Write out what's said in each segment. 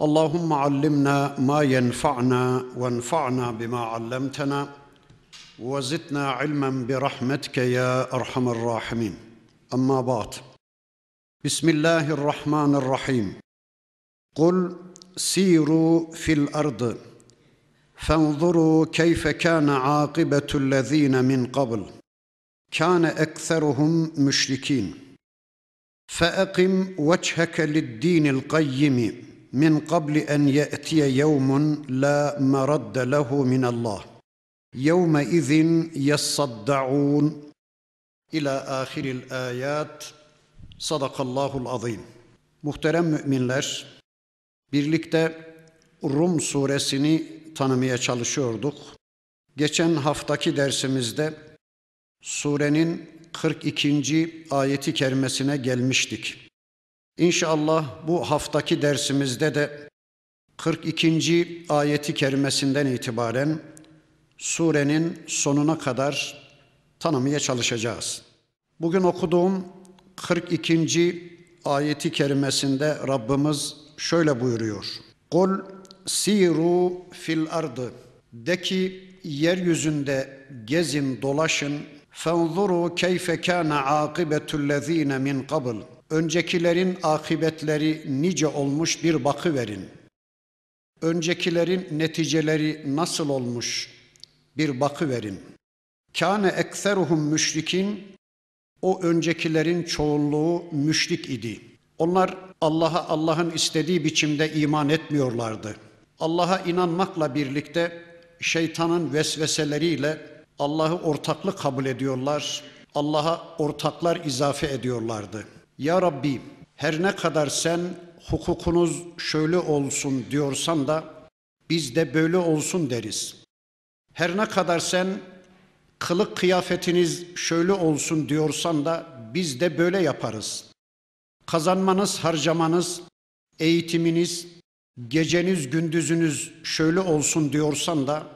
اللهم علمنا ما ينفعنا وانفعنا بما علمتنا وزدنا علما برحمتك يا أرحم الراحمين. أما بعد بسم الله الرحمن الرحيم. قل سيروا في الأرض فانظروا كيف كان عاقبة الذين من قبل. كان أكثرهم مشركين. فأقم وجهك للدين القيم. من قبل ان ياتي يوم لا مرد له من الله يومئذ يصدعون الى اخر الايات صدق الله العظيم Muhterem müminler, birlikte Rum suresini tanımaya çalışıyorduk. Geçen haftaki dersimizde surenin 42. ayeti kerimesine gelmiştik. İnşallah bu haftaki dersimizde de 42. ayeti kerimesinden itibaren surenin sonuna kadar tanımaya çalışacağız. Bugün okuduğum 42. ayeti kerimesinde Rabbimiz şöyle buyuruyor. Kul siru fil ardı. De ki yeryüzünde gezin dolaşın. Fenzuru keyfe kana akibetullezine min qabl. Öncekilerin akıbetleri nice olmuş bir bakı verin. Öncekilerin neticeleri nasıl olmuş bir bakı verin. Kâne ekseruhum müşrikin o öncekilerin çoğunluğu müşrik idi. Onlar Allah'a Allah'ın istediği biçimde iman etmiyorlardı. Allah'a inanmakla birlikte şeytanın vesveseleriyle Allah'ı ortaklık kabul ediyorlar. Allah'a ortaklar izafe ediyorlardı. Ya Rabbi her ne kadar sen hukukunuz şöyle olsun diyorsan da biz de böyle olsun deriz. Her ne kadar sen kılık kıyafetiniz şöyle olsun diyorsan da biz de böyle yaparız. Kazanmanız, harcamanız, eğitiminiz, geceniz, gündüzünüz şöyle olsun diyorsan da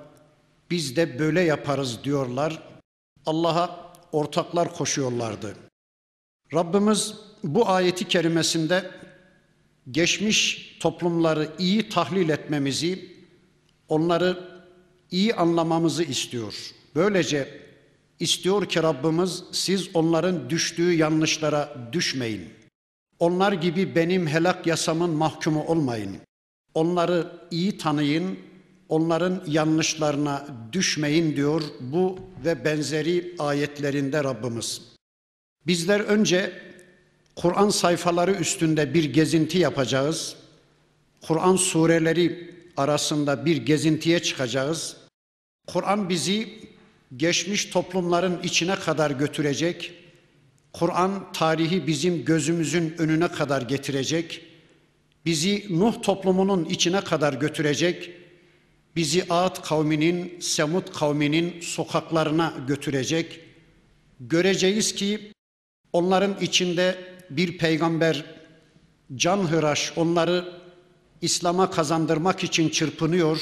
biz de böyle yaparız diyorlar. Allah'a ortaklar koşuyorlardı. Rabbimiz bu ayeti kerimesinde geçmiş toplumları iyi tahlil etmemizi, onları iyi anlamamızı istiyor. Böylece istiyor ki Rabbimiz siz onların düştüğü yanlışlara düşmeyin. Onlar gibi benim helak yasamın mahkumu olmayın. Onları iyi tanıyın, onların yanlışlarına düşmeyin diyor bu ve benzeri ayetlerinde Rabbimiz. Bizler önce Kur'an sayfaları üstünde bir gezinti yapacağız. Kur'an sureleri arasında bir gezintiye çıkacağız. Kur'an bizi geçmiş toplumların içine kadar götürecek. Kur'an tarihi bizim gözümüzün önüne kadar getirecek. Bizi Nuh toplumunun içine kadar götürecek. Bizi Ad kavminin, Semud kavminin sokaklarına götürecek. Göreceğiz ki onların içinde bir peygamber canhıraş onları İslam'a kazandırmak için çırpınıyor.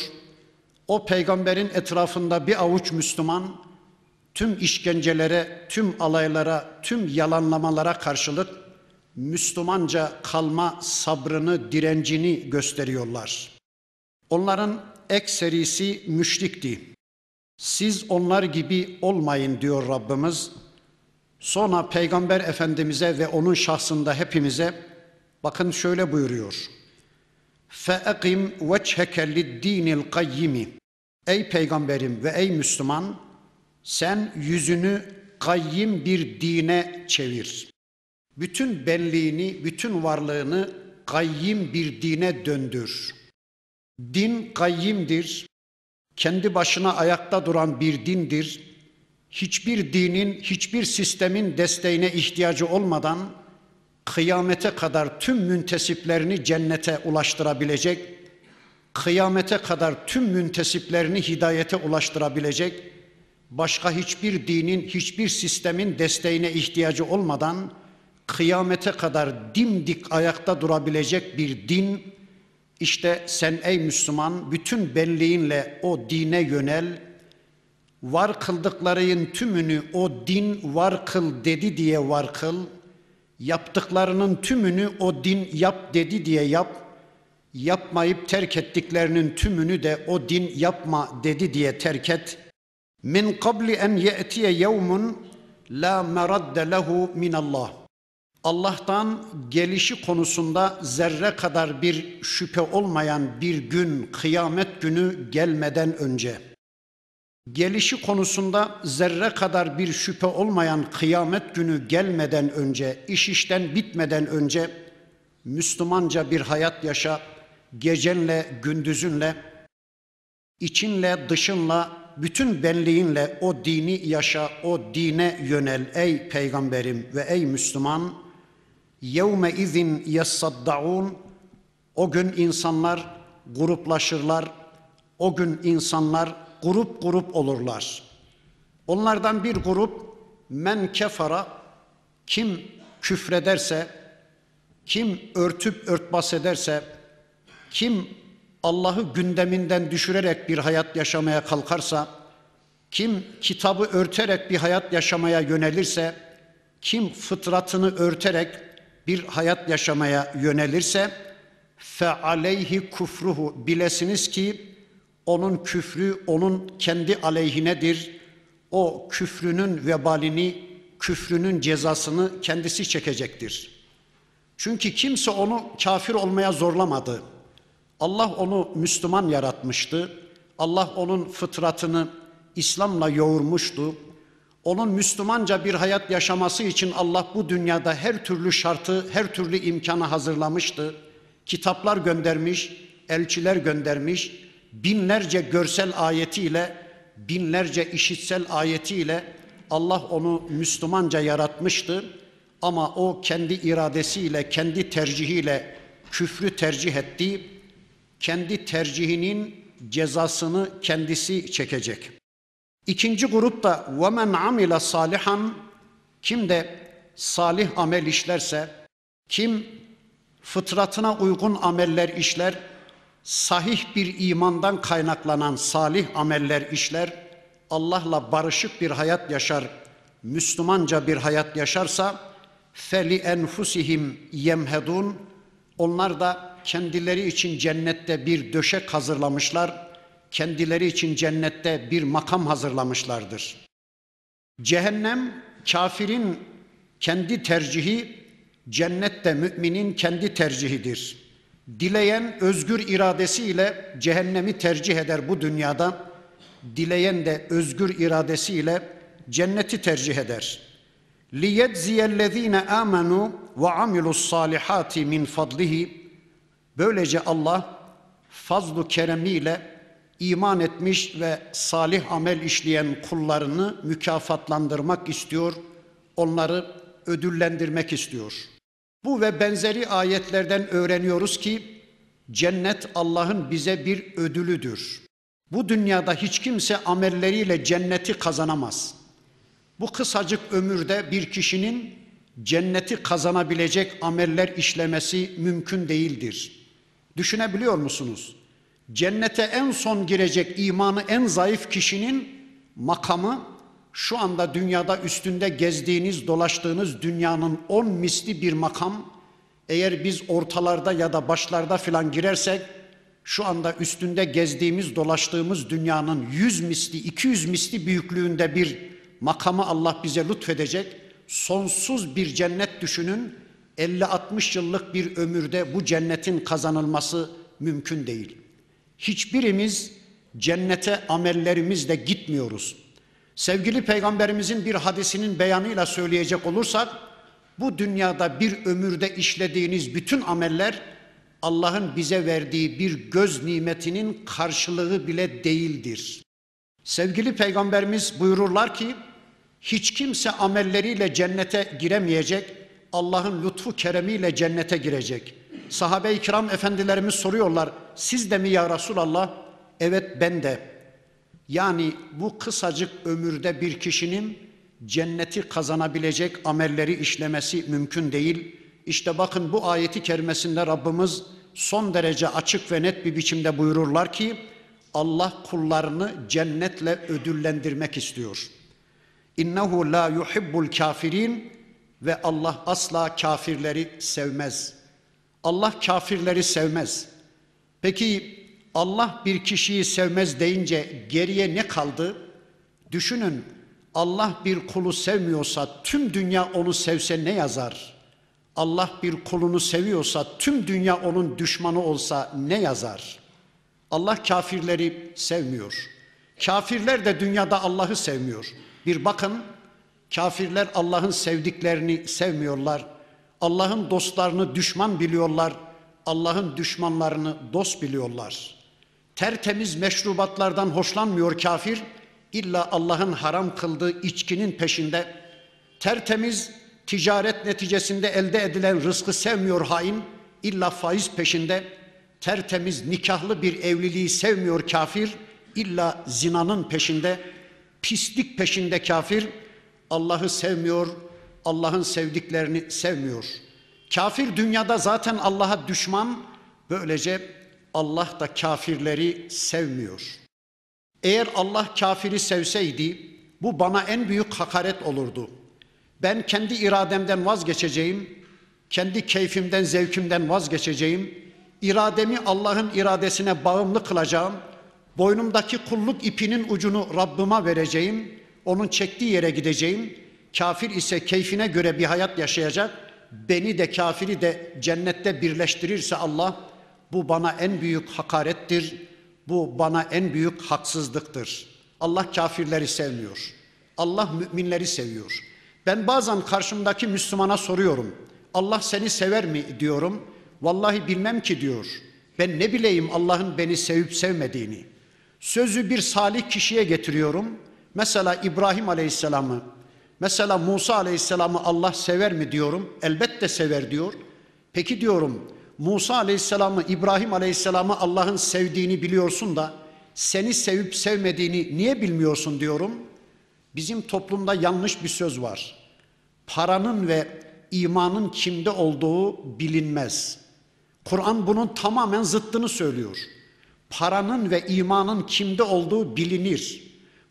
O peygamberin etrafında bir avuç Müslüman tüm işkencelere, tüm alaylara, tüm yalanlamalara karşılık Müslümanca kalma sabrını, direncini gösteriyorlar. Onların ekserisi müşrikti. Siz onlar gibi olmayın diyor Rabbimiz. Sonra Peygamber Efendimiz'e ve onun şahsında hepimize bakın şöyle buyuruyor. فَاَقِمْ وَجْهَكَ لِلدِّينِ الْقَيِّمِ Ey Peygamberim ve ey Müslüman sen yüzünü kayyim bir dine çevir. Bütün benliğini, bütün varlığını kayyim bir dine döndür. Din kayyimdir. Kendi başına ayakta duran bir dindir. Hiçbir dinin, hiçbir sistemin desteğine ihtiyacı olmadan kıyamete kadar tüm müntesiplerini cennete ulaştırabilecek kıyamete kadar tüm müntesiplerini hidayete ulaştırabilecek, başka hiçbir dinin, hiçbir sistemin desteğine ihtiyacı olmadan kıyamete kadar dimdik ayakta durabilecek bir din, işte sen ey Müslüman bütün benliğinle o dine yönel, var kıldıkların tümünü o din var kıl dedi diye var kıl, yaptıklarının tümünü o din yap dedi diye yap, yapmayıp terk ettiklerinin tümünü de o din yapma dedi diye terk et. Min qabli en ye'tiye yevmun la meradde lehu min Allah. Allah'tan gelişi konusunda zerre kadar bir şüphe olmayan bir gün, kıyamet günü gelmeden önce, gelişi konusunda zerre kadar bir şüphe olmayan kıyamet günü gelmeden önce, iş işten bitmeden önce Müslümanca bir hayat yaşa, gecenle, gündüzünle, içinle, dışınla, bütün benliğinle o dini yaşa, o dine yönel ey peygamberim ve ey Müslüman. Yevme izin yassaddaun o gün insanlar gruplaşırlar. O gün insanlar grup grup olurlar. Onlardan bir grup men kefara kim küfrederse, kim örtüp örtbas ederse, kim Allah'ı gündeminden düşürerek bir hayat yaşamaya kalkarsa, kim kitabı örterek bir hayat yaşamaya yönelirse, kim fıtratını örterek bir hayat yaşamaya yönelirse, fe aleyhi kufruhu bilesiniz ki onun küfrü onun kendi aleyhinedir. O küfrünün vebalini, küfrünün cezasını kendisi çekecektir. Çünkü kimse onu kafir olmaya zorlamadı. Allah onu Müslüman yaratmıştı. Allah onun fıtratını İslam'la yoğurmuştu. Onun Müslümanca bir hayat yaşaması için Allah bu dünyada her türlü şartı, her türlü imkanı hazırlamıştı. Kitaplar göndermiş, elçiler göndermiş, binlerce görsel ayetiyle, binlerce işitsel ayetiyle Allah onu Müslümanca yaratmıştı. Ama o kendi iradesiyle, kendi tercihiyle küfrü tercih etti kendi tercihinin cezasını kendisi çekecek. İkinci grupta وَمَنْ عَمِلَ salihan Kim de salih amel işlerse, kim fıtratına uygun ameller işler, sahih bir imandan kaynaklanan salih ameller işler, Allah'la barışık bir hayat yaşar, Müslümanca bir hayat yaşarsa, feli enfusihim yemhedun onlar da kendileri için cennette bir döşek hazırlamışlar, kendileri için cennette bir makam hazırlamışlardır. Cehennem kafirin kendi tercihi, cennette müminin kendi tercihidir. Dileyen özgür iradesiyle cehennemi tercih eder bu dünyada. Dileyen de özgür iradesiyle cenneti tercih eder. liyedziyellezine amenu ve amilus salihati min fadlihi. Böylece Allah fazlu keremiyle iman etmiş ve salih amel işleyen kullarını mükafatlandırmak istiyor. Onları ödüllendirmek istiyor.'' Bu ve benzeri ayetlerden öğreniyoruz ki cennet Allah'ın bize bir ödülüdür. Bu dünyada hiç kimse amelleriyle cenneti kazanamaz. Bu kısacık ömürde bir kişinin cenneti kazanabilecek ameller işlemesi mümkün değildir. Düşünebiliyor musunuz? Cennete en son girecek imanı en zayıf kişinin makamı şu anda dünyada üstünde gezdiğiniz, dolaştığınız dünyanın on misli bir makam. Eğer biz ortalarda ya da başlarda filan girersek şu anda üstünde gezdiğimiz, dolaştığımız dünyanın yüz misli, iki yüz misli büyüklüğünde bir makamı Allah bize lütfedecek. Sonsuz bir cennet düşünün 50-60 yıllık bir ömürde bu cennetin kazanılması mümkün değil. Hiçbirimiz cennete amellerimizle gitmiyoruz. Sevgili peygamberimizin bir hadisinin beyanıyla söyleyecek olursak bu dünyada bir ömürde işlediğiniz bütün ameller Allah'ın bize verdiği bir göz nimetinin karşılığı bile değildir. Sevgili peygamberimiz buyururlar ki hiç kimse amelleriyle cennete giremeyecek Allah'ın lütfu keremiyle cennete girecek. Sahabe-i kiram efendilerimiz soruyorlar. Siz de mi ya Resulallah? Evet ben de. Yani bu kısacık ömürde bir kişinin cenneti kazanabilecek amelleri işlemesi mümkün değil. İşte bakın bu ayeti kerimesinde Rabbimiz son derece açık ve net bir biçimde buyururlar ki Allah kullarını cennetle ödüllendirmek istiyor. İnnehu la yuhibbul kafirin ve Allah asla kafirleri sevmez. Allah kafirleri sevmez. Peki Allah bir kişiyi sevmez deyince geriye ne kaldı? Düşünün Allah bir kulu sevmiyorsa tüm dünya onu sevse ne yazar? Allah bir kulunu seviyorsa tüm dünya onun düşmanı olsa ne yazar? Allah kafirleri sevmiyor. Kafirler de dünyada Allah'ı sevmiyor. Bir bakın kafirler Allah'ın sevdiklerini sevmiyorlar. Allah'ın dostlarını düşman biliyorlar. Allah'ın düşmanlarını dost biliyorlar. Tertemiz meşrubatlardan hoşlanmıyor kafir. İlla Allah'ın haram kıldığı içkinin peşinde. Tertemiz ticaret neticesinde elde edilen rızkı sevmiyor hain. İlla faiz peşinde. Tertemiz nikahlı bir evliliği sevmiyor kafir. İlla zinanın peşinde. Pislik peşinde kafir. Allah'ı sevmiyor. Allah'ın sevdiklerini sevmiyor. Kafir dünyada zaten Allah'a düşman. Böylece Allah da kafirleri sevmiyor. Eğer Allah kafiri sevseydi bu bana en büyük hakaret olurdu. Ben kendi irademden vazgeçeceğim, kendi keyfimden, zevkimden vazgeçeceğim, irademi Allah'ın iradesine bağımlı kılacağım, boynumdaki kulluk ipinin ucunu Rabbıma vereceğim, onun çektiği yere gideceğim. Kafir ise keyfine göre bir hayat yaşayacak, beni de kafiri de cennette birleştirirse Allah, bu bana en büyük hakarettir, bu bana en büyük haksızlıktır. Allah kafirleri sevmiyor. Allah müminleri seviyor. Ben bazen karşımdaki Müslümana soruyorum. Allah seni sever mi diyorum. Vallahi bilmem ki diyor. Ben ne bileyim Allah'ın beni sevip sevmediğini. Sözü bir salih kişiye getiriyorum. Mesela İbrahim Aleyhisselam'ı, mesela Musa Aleyhisselam'ı Allah sever mi diyorum. Elbette sever diyor. Peki diyorum Musa Aleyhisselam'ı, İbrahim Aleyhisselam'ı Allah'ın sevdiğini biliyorsun da seni sevip sevmediğini niye bilmiyorsun diyorum. Bizim toplumda yanlış bir söz var. Paranın ve imanın kimde olduğu bilinmez. Kur'an bunun tamamen zıttını söylüyor. Paranın ve imanın kimde olduğu bilinir.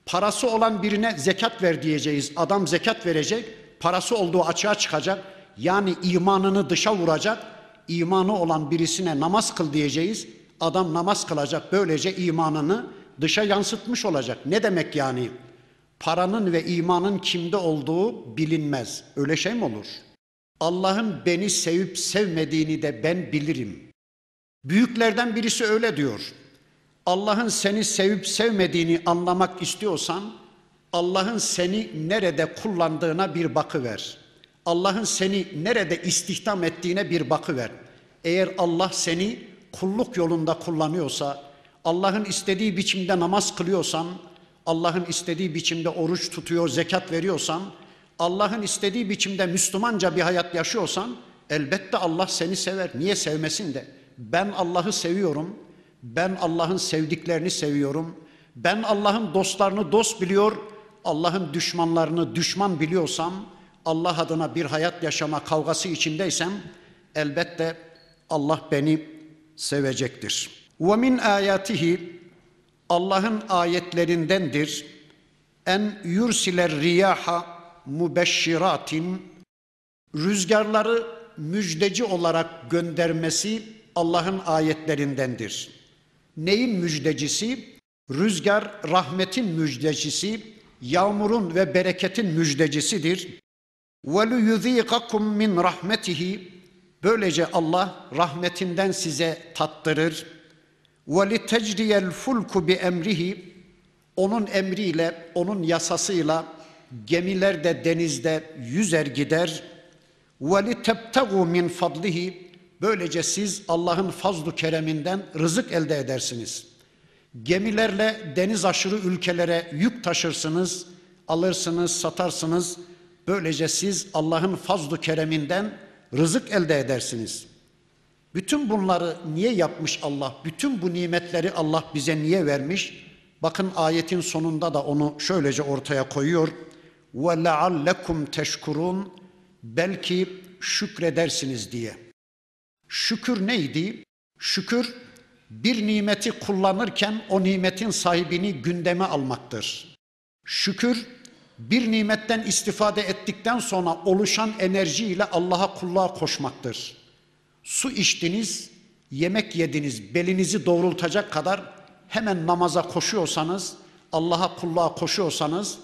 Parası olan birine zekat ver diyeceğiz. Adam zekat verecek, parası olduğu açığa çıkacak. Yani imanını dışa vuracak imanı olan birisine namaz kıl diyeceğiz. Adam namaz kılacak böylece imanını dışa yansıtmış olacak. Ne demek yani? Paranın ve imanın kimde olduğu bilinmez. Öyle şey mi olur? Allah'ın beni sevip sevmediğini de ben bilirim. Büyüklerden birisi öyle diyor. Allah'ın seni sevip sevmediğini anlamak istiyorsan Allah'ın seni nerede kullandığına bir bakıver. Allah'ın seni nerede istihdam ettiğine bir bakıver. Eğer Allah seni kulluk yolunda kullanıyorsa, Allah'ın istediği biçimde namaz kılıyorsan, Allah'ın istediği biçimde oruç tutuyor, zekat veriyorsan, Allah'ın istediği biçimde Müslümanca bir hayat yaşıyorsan, elbette Allah seni sever. Niye sevmesin de? Ben Allah'ı seviyorum. Ben Allah'ın sevdiklerini seviyorum. Ben Allah'ın dostlarını dost biliyor, Allah'ın düşmanlarını düşman biliyorsam, Allah adına bir hayat yaşama kavgası içindeysem elbette Allah beni sevecektir. Ve min ayatihi Allah'ın ayetlerindendir en yursiler riyaha mubeşşiratin rüzgarları müjdeci olarak göndermesi Allah'ın ayetlerindendir. Neyin müjdecisi? Rüzgar rahmetin müjdecisi, yağmurun ve bereketin müjdecisidir. وَلُيُذ۪يقَكُمْ min rahmetihi Böylece Allah rahmetinden size tattırır. وَلِتَجْرِيَ الْفُلْكُ بِاَمْرِهِ Onun emriyle, onun yasasıyla gemiler de denizde yüzer gider. وَلِتَبْتَغُوا min fadlihi Böylece siz Allah'ın fazlu kereminden rızık elde edersiniz. Gemilerle deniz aşırı ülkelere yük taşırsınız, alırsınız, satarsınız. Böylece siz Allah'ın fazlu kereminden rızık elde edersiniz. Bütün bunları niye yapmış Allah? Bütün bu nimetleri Allah bize niye vermiş? Bakın ayetin sonunda da onu şöylece ortaya koyuyor. Ve leallekum teşkurun belki şükredersiniz diye. Şükür neydi? Şükür bir nimeti kullanırken o nimetin sahibini gündeme almaktır. Şükür bir nimetten istifade ettikten sonra oluşan enerjiyle Allah'a kulluğa koşmaktır. Su içtiniz, yemek yediniz, belinizi doğrultacak kadar hemen namaza koşuyorsanız, Allah'a kulluğa koşuyorsanız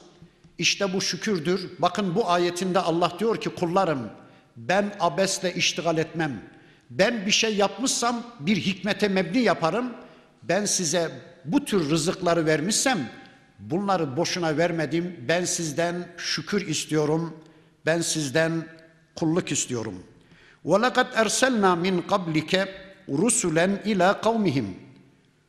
işte bu şükürdür. Bakın bu ayetinde Allah diyor ki kullarım ben abesle iştigal etmem. Ben bir şey yapmışsam bir hikmete mebni yaparım. Ben size bu tür rızıkları vermişsem bunları boşuna vermedim. Ben sizden şükür istiyorum. Ben sizden kulluk istiyorum. وَلَقَدْ اَرْسَلْنَا مِنْ قَبْلِكَ رُسُلًا ila قَوْمِهِمْ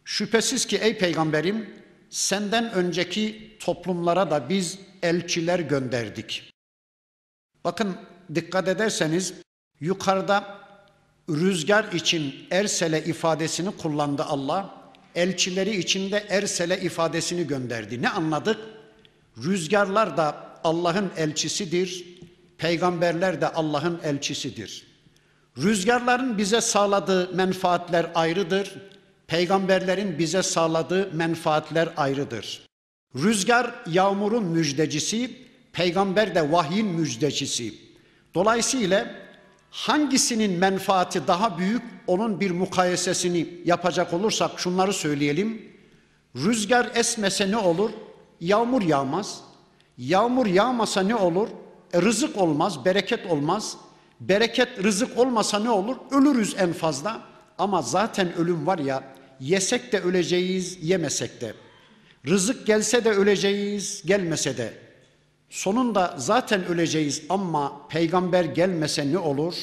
Şüphesiz ki ey peygamberim senden önceki toplumlara da biz elçiler gönderdik. Bakın dikkat ederseniz yukarıda rüzgar için ersele ifadesini kullandı Allah. Elçileri için de ersele ifadesini gönderdi. Ne anladık? Rüzgarlar da Allah'ın elçisidir. Peygamberler de Allah'ın elçisidir. Rüzgarların bize sağladığı menfaatler ayrıdır. Peygamberlerin bize sağladığı menfaatler ayrıdır. Rüzgar yağmurun müjdecisi, peygamber de vahyin müjdecisi. Dolayısıyla hangisinin menfaati daha büyük onun bir mukayesesini yapacak olursak şunları söyleyelim. Rüzgar esmese ne olur? Yağmur yağmaz. Yağmur yağmasa ne olur? E, rızık olmaz, bereket olmaz. Bereket, rızık olmasa ne olur? Ölürüz en fazla. Ama zaten ölüm var ya, yesek de öleceğiz, yemesek de. Rızık gelse de öleceğiz, gelmese de. Sonunda zaten öleceğiz ama peygamber gelmese ne olur?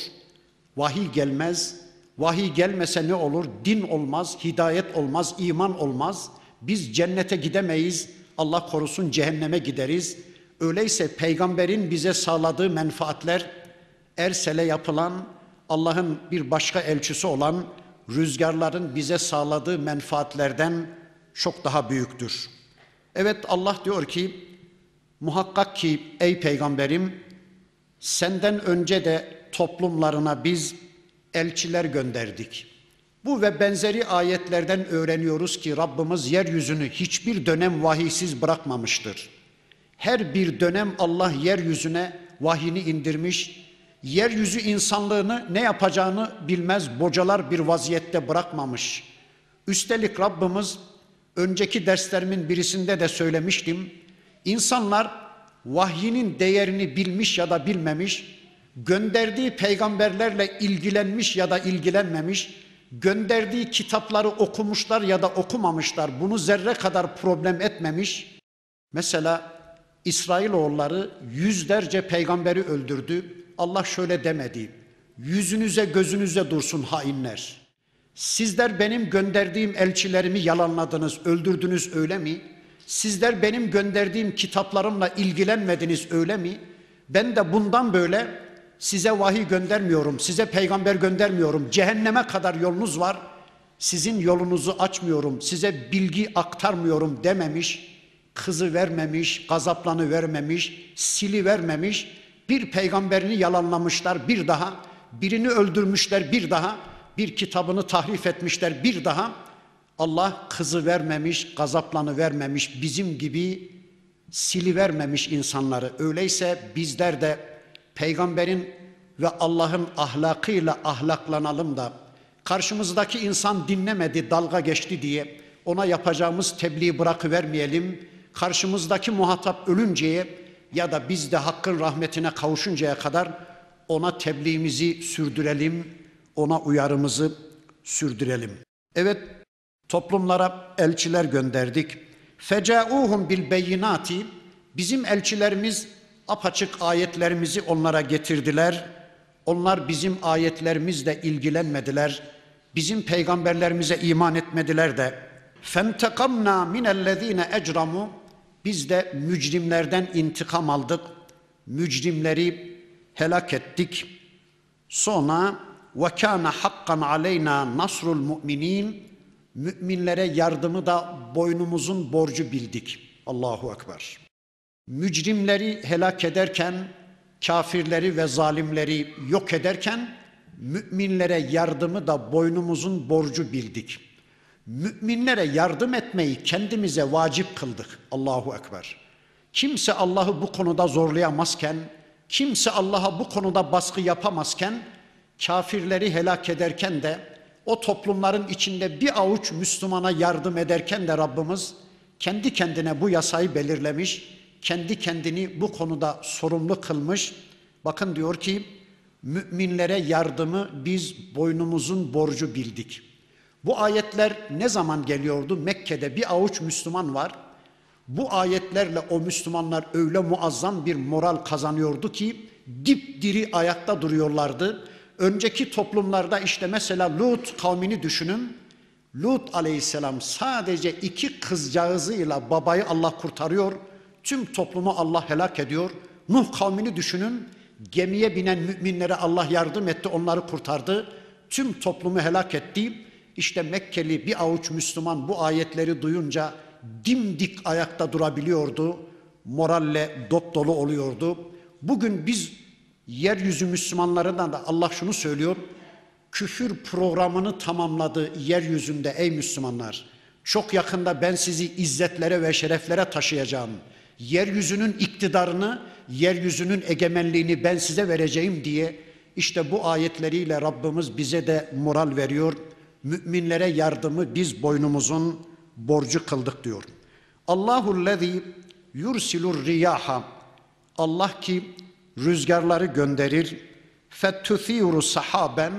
Vahiy gelmez. Vahiy gelmese ne olur? Din olmaz, hidayet olmaz, iman olmaz. Biz cennete gidemeyiz. Allah korusun cehenneme gideriz. Öyleyse peygamberin bize sağladığı menfaatler Ersel'e yapılan Allah'ın bir başka elçisi olan rüzgarların bize sağladığı menfaatlerden çok daha büyüktür. Evet Allah diyor ki muhakkak ki ey peygamberim senden önce de toplumlarına biz elçiler gönderdik. Bu ve benzeri ayetlerden öğreniyoruz ki Rabbimiz yeryüzünü hiçbir dönem vahiysiz bırakmamıştır. Her bir dönem Allah yeryüzüne vahini indirmiş, yeryüzü insanlığını ne yapacağını bilmez bocalar bir vaziyette bırakmamış. Üstelik Rabbimiz önceki derslerimin birisinde de söylemiştim. İnsanlar vahyinin değerini bilmiş ya da bilmemiş, gönderdiği peygamberlerle ilgilenmiş ya da ilgilenmemiş, gönderdiği kitapları okumuşlar ya da okumamışlar. Bunu zerre kadar problem etmemiş. Mesela İsrailoğulları yüzlerce peygamberi öldürdü. Allah şöyle demedi. Yüzünüze gözünüze dursun hainler. Sizler benim gönderdiğim elçilerimi yalanladınız, öldürdünüz öyle mi? Sizler benim gönderdiğim kitaplarımla ilgilenmediniz öyle mi? Ben de bundan böyle size vahiy göndermiyorum, size peygamber göndermiyorum. Cehenneme kadar yolunuz var. Sizin yolunuzu açmıyorum, size bilgi aktarmıyorum dememiş. Kızı vermemiş, gazaplanı vermemiş, sili vermemiş bir peygamberini yalanlamışlar bir daha, birini öldürmüşler bir daha, bir kitabını tahrif etmişler bir daha. Allah kızı vermemiş, gazaplanı vermemiş, bizim gibi sili vermemiş insanları. Öyleyse bizler de peygamberin ve Allah'ın ahlakıyla ahlaklanalım da karşımızdaki insan dinlemedi, dalga geçti diye ona yapacağımız tebliği bırakıvermeyelim. Karşımızdaki muhatap ölünceye ya da biz de Hakk'ın rahmetine kavuşuncaya kadar ona tebliğimizi sürdürelim, ona uyarımızı sürdürelim. Evet, toplumlara elçiler gönderdik. Fecauhum bil beyinati bizim elçilerimiz apaçık ayetlerimizi onlara getirdiler. Onlar bizim ayetlerimizle ilgilenmediler. Bizim peygamberlerimize iman etmediler de. Fentekamna minellezine ecramu biz de mücrimlerden intikam aldık. Mücrimleri helak ettik. Sonra ve kana hakkan aleyna nasrul mu'minin müminlere yardımı da boynumuzun borcu bildik. Allahu ekber. Mücrimleri helak ederken, kafirleri ve zalimleri yok ederken müminlere yardımı da boynumuzun borcu bildik. Müminlere yardım etmeyi kendimize vacip kıldık. Allahu ekber. Kimse Allah'ı bu konuda zorlayamazken, kimse Allah'a bu konuda baskı yapamazken kafirleri helak ederken de o toplumların içinde bir avuç Müslümana yardım ederken de Rabbimiz kendi kendine bu yasayı belirlemiş, kendi kendini bu konuda sorumlu kılmış. Bakın diyor ki müminlere yardımı biz boynumuzun borcu bildik. Bu ayetler ne zaman geliyordu? Mekke'de bir avuç Müslüman var. Bu ayetlerle o Müslümanlar öyle muazzam bir moral kazanıyordu ki dipdiri ayakta duruyorlardı. Önceki toplumlarda işte mesela Lut kavmini düşünün. Lut aleyhisselam sadece iki kızcağızıyla babayı Allah kurtarıyor. Tüm toplumu Allah helak ediyor. Nuh kavmini düşünün. Gemiye binen müminlere Allah yardım etti, onları kurtardı. Tüm toplumu helak etti. İşte Mekkeli bir avuç Müslüman bu ayetleri duyunca dimdik ayakta durabiliyordu. Moralle dop dolu oluyordu. Bugün biz yeryüzü Müslümanlarından da Allah şunu söylüyor. Küfür programını tamamladı yeryüzünde ey Müslümanlar. Çok yakında ben sizi izzetlere ve şereflere taşıyacağım. Yeryüzünün iktidarını, yeryüzünün egemenliğini ben size vereceğim diye işte bu ayetleriyle Rabbimiz bize de moral veriyor. Müminlere yardımı biz boynumuzun borcu kıldık diyor. Allahu lezî yursilur riyaha. Allah ki rüzgarları gönderir. Fettüthîru sahaben.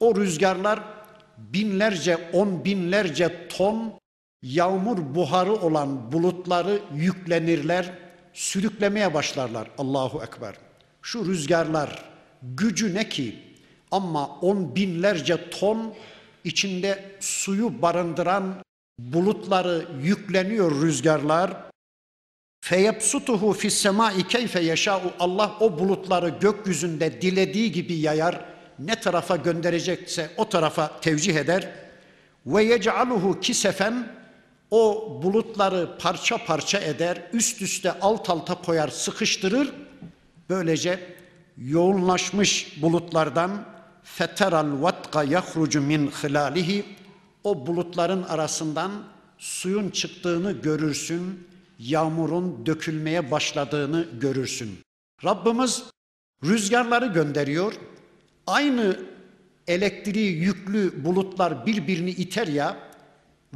O rüzgarlar binlerce, on binlerce ton yağmur buharı olan bulutları yüklenirler, sürüklemeye başlarlar. Allahu Ekber. Şu rüzgarlar gücü ne ki? Ama on binlerce ton içinde suyu barındıran bulutları yükleniyor rüzgarlar. Feyepsutuhu fis semai keyfe yeşâ'u Allah o bulutları gökyüzünde dilediği gibi yayar. Ne tarafa gönderecekse o tarafa tevcih eder. Ve yec'aluhu kisefen o bulutları parça parça eder, üst üste alt alta koyar, sıkıştırır. Böylece yoğunlaşmış bulutlardan feteral vatka yahrucu min hilalihi o bulutların arasından suyun çıktığını görürsün, yağmurun dökülmeye başladığını görürsün. Rabbimiz rüzgarları gönderiyor. Aynı elektriği yüklü bulutlar birbirini iter ya,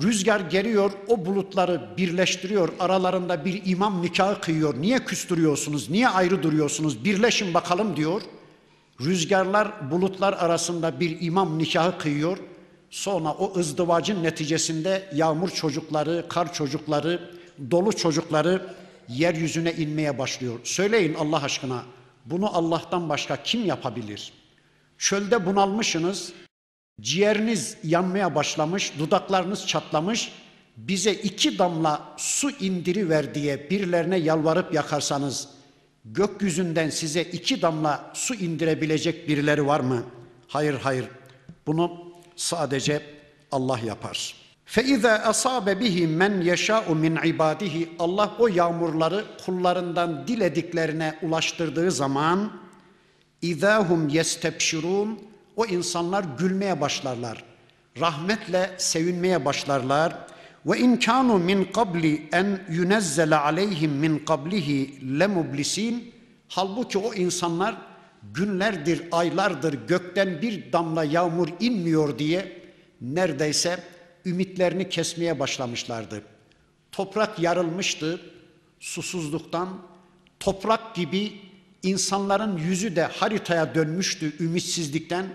rüzgar geliyor, o bulutları birleştiriyor, aralarında bir imam nikahı kıyıyor. Niye küstürüyorsunuz, niye ayrı duruyorsunuz, birleşin bakalım diyor. Rüzgarlar bulutlar arasında bir imam nikahı kıyıyor. Sonra o ızdivacın neticesinde yağmur çocukları, kar çocukları, dolu çocukları yeryüzüne inmeye başlıyor. Söyleyin Allah aşkına bunu Allah'tan başka kim yapabilir? Çölde bunalmışsınız, ciğeriniz yanmaya başlamış, dudaklarınız çatlamış, bize iki damla su indiriver diye birilerine yalvarıp yakarsanız, gökyüzünden size iki damla su indirebilecek birileri var mı? Hayır hayır. Bunu sadece Allah yapar. فَاِذَا أَصَابَ بِهِ مَنْ يَشَاءُ مِنْ عِبَادِهِ Allah o yağmurları kullarından dilediklerine ulaştırdığı zaman اِذَا هُمْ يَسْتَبْشِرُونَ O insanlar gülmeye başlarlar. Rahmetle sevinmeye başlarlar. Ve in kanu min qabli en yunezzele aleyhim min qablihi lemublisin. Halbuki o insanlar günlerdir, aylardır gökten bir damla yağmur inmiyor diye neredeyse ümitlerini kesmeye başlamışlardı. Toprak yarılmıştı susuzluktan. Toprak gibi insanların yüzü de haritaya dönmüştü ümitsizlikten.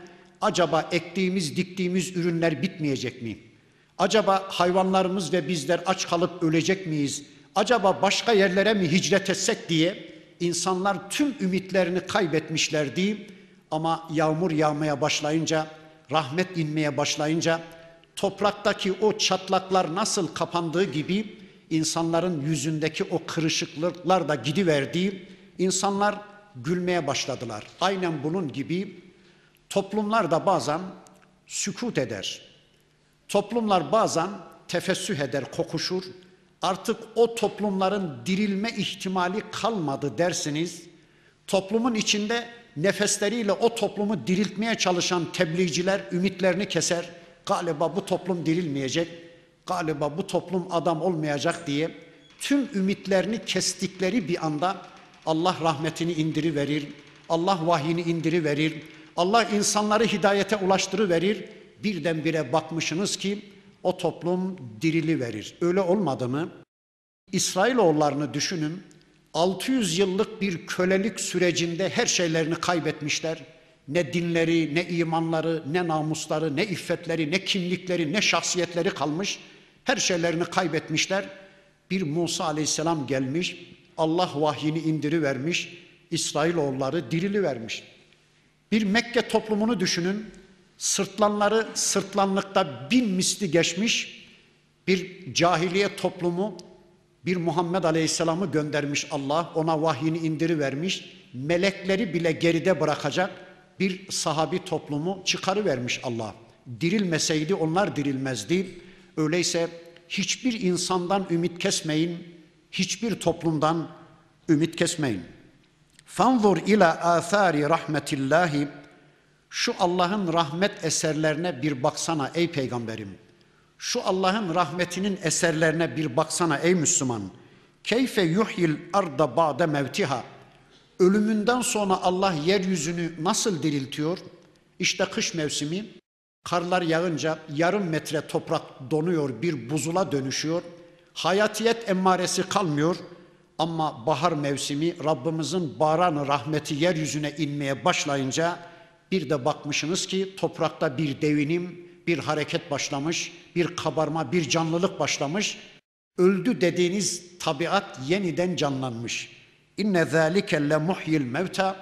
Acaba ektiğimiz, diktiğimiz ürünler bitmeyecek mi? Acaba hayvanlarımız ve bizler aç kalıp ölecek miyiz? Acaba başka yerlere mi hicret etsek diye insanlar tüm ümitlerini kaybetmişlerdi. Ama yağmur yağmaya başlayınca, rahmet inmeye başlayınca topraktaki o çatlaklar nasıl kapandığı gibi insanların yüzündeki o kırışıklıklar da gidiverdi. İnsanlar gülmeye başladılar. Aynen bunun gibi Toplumlar da bazen sükut eder. Toplumlar bazen tefessüh eder, kokuşur. Artık o toplumların dirilme ihtimali kalmadı dersiniz. Toplumun içinde nefesleriyle o toplumu diriltmeye çalışan tebliğciler ümitlerini keser. Galiba bu toplum dirilmeyecek, galiba bu toplum adam olmayacak diye tüm ümitlerini kestikleri bir anda Allah rahmetini indiriverir, Allah vahyini indiriverir, Allah insanları hidayete ulaştırıverir. Birdenbire bakmışsınız ki o toplum dirili verir. Öyle olmadı mı? İsrailoğullarını düşünün. 600 yıllık bir kölelik sürecinde her şeylerini kaybetmişler. Ne dinleri, ne imanları, ne namusları, ne iffetleri, ne kimlikleri, ne şahsiyetleri kalmış. Her şeylerini kaybetmişler. Bir Musa aleyhisselam gelmiş, Allah vahyini indiri vermiş, İsrailoğulları dirili vermiş. Bir Mekke toplumunu düşünün, sırtlanları sırtlanlıkta bin misli geçmiş bir cahiliye toplumu bir Muhammed Aleyhisselam'ı göndermiş Allah, ona vahyini indiri vermiş, melekleri bile geride bırakacak bir sahabi toplumu çıkarı vermiş Allah. Dirilmeseydi onlar dirilmezdi. Öyleyse hiçbir insandan ümit kesmeyin, hiçbir toplumdan ümit kesmeyin. Fanzur ila athari rahmetillahi şu Allah'ın rahmet eserlerine bir baksana ey peygamberim. Şu Allah'ın rahmetinin eserlerine bir baksana ey Müslüman. Keyfe yuhyil arda ba'de mevtiha. Ölümünden sonra Allah yeryüzünü nasıl diriltiyor? İşte kış mevsimi karlar yağınca yarım metre toprak donuyor, bir buzula dönüşüyor. Hayatiyet emmaresi kalmıyor. Ama bahar mevsimi Rabbimizin baranı rahmeti yeryüzüne inmeye başlayınca bir de bakmışsınız ki toprakta bir devinim, bir hareket başlamış, bir kabarma, bir canlılık başlamış. Öldü dediğiniz tabiat yeniden canlanmış. İnne zâlike le muhyil mevta.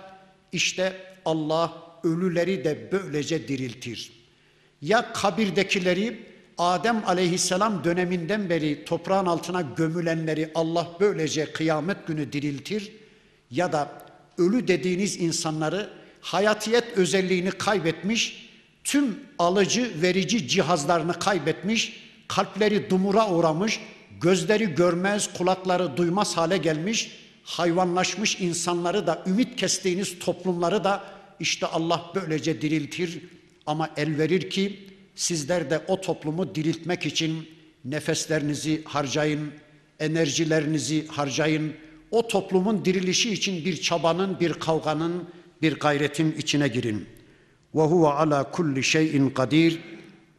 İşte Allah ölüleri de böylece diriltir. Ya kabirdekileri Adem aleyhisselam döneminden beri toprağın altına gömülenleri Allah böylece kıyamet günü diriltir ya da ölü dediğiniz insanları hayatiyet özelliğini kaybetmiş, tüm alıcı verici cihazlarını kaybetmiş, kalpleri dumura uğramış, gözleri görmez, kulakları duymaz hale gelmiş, hayvanlaşmış insanları da ümit kestiğiniz toplumları da işte Allah böylece diriltir ama el verir ki sizler de o toplumu diriltmek için nefeslerinizi harcayın, enerjilerinizi harcayın. O toplumun dirilişi için bir çabanın, bir kavganın, bir gayretin içine girin. Ve huve ala kulli şeyin kadir.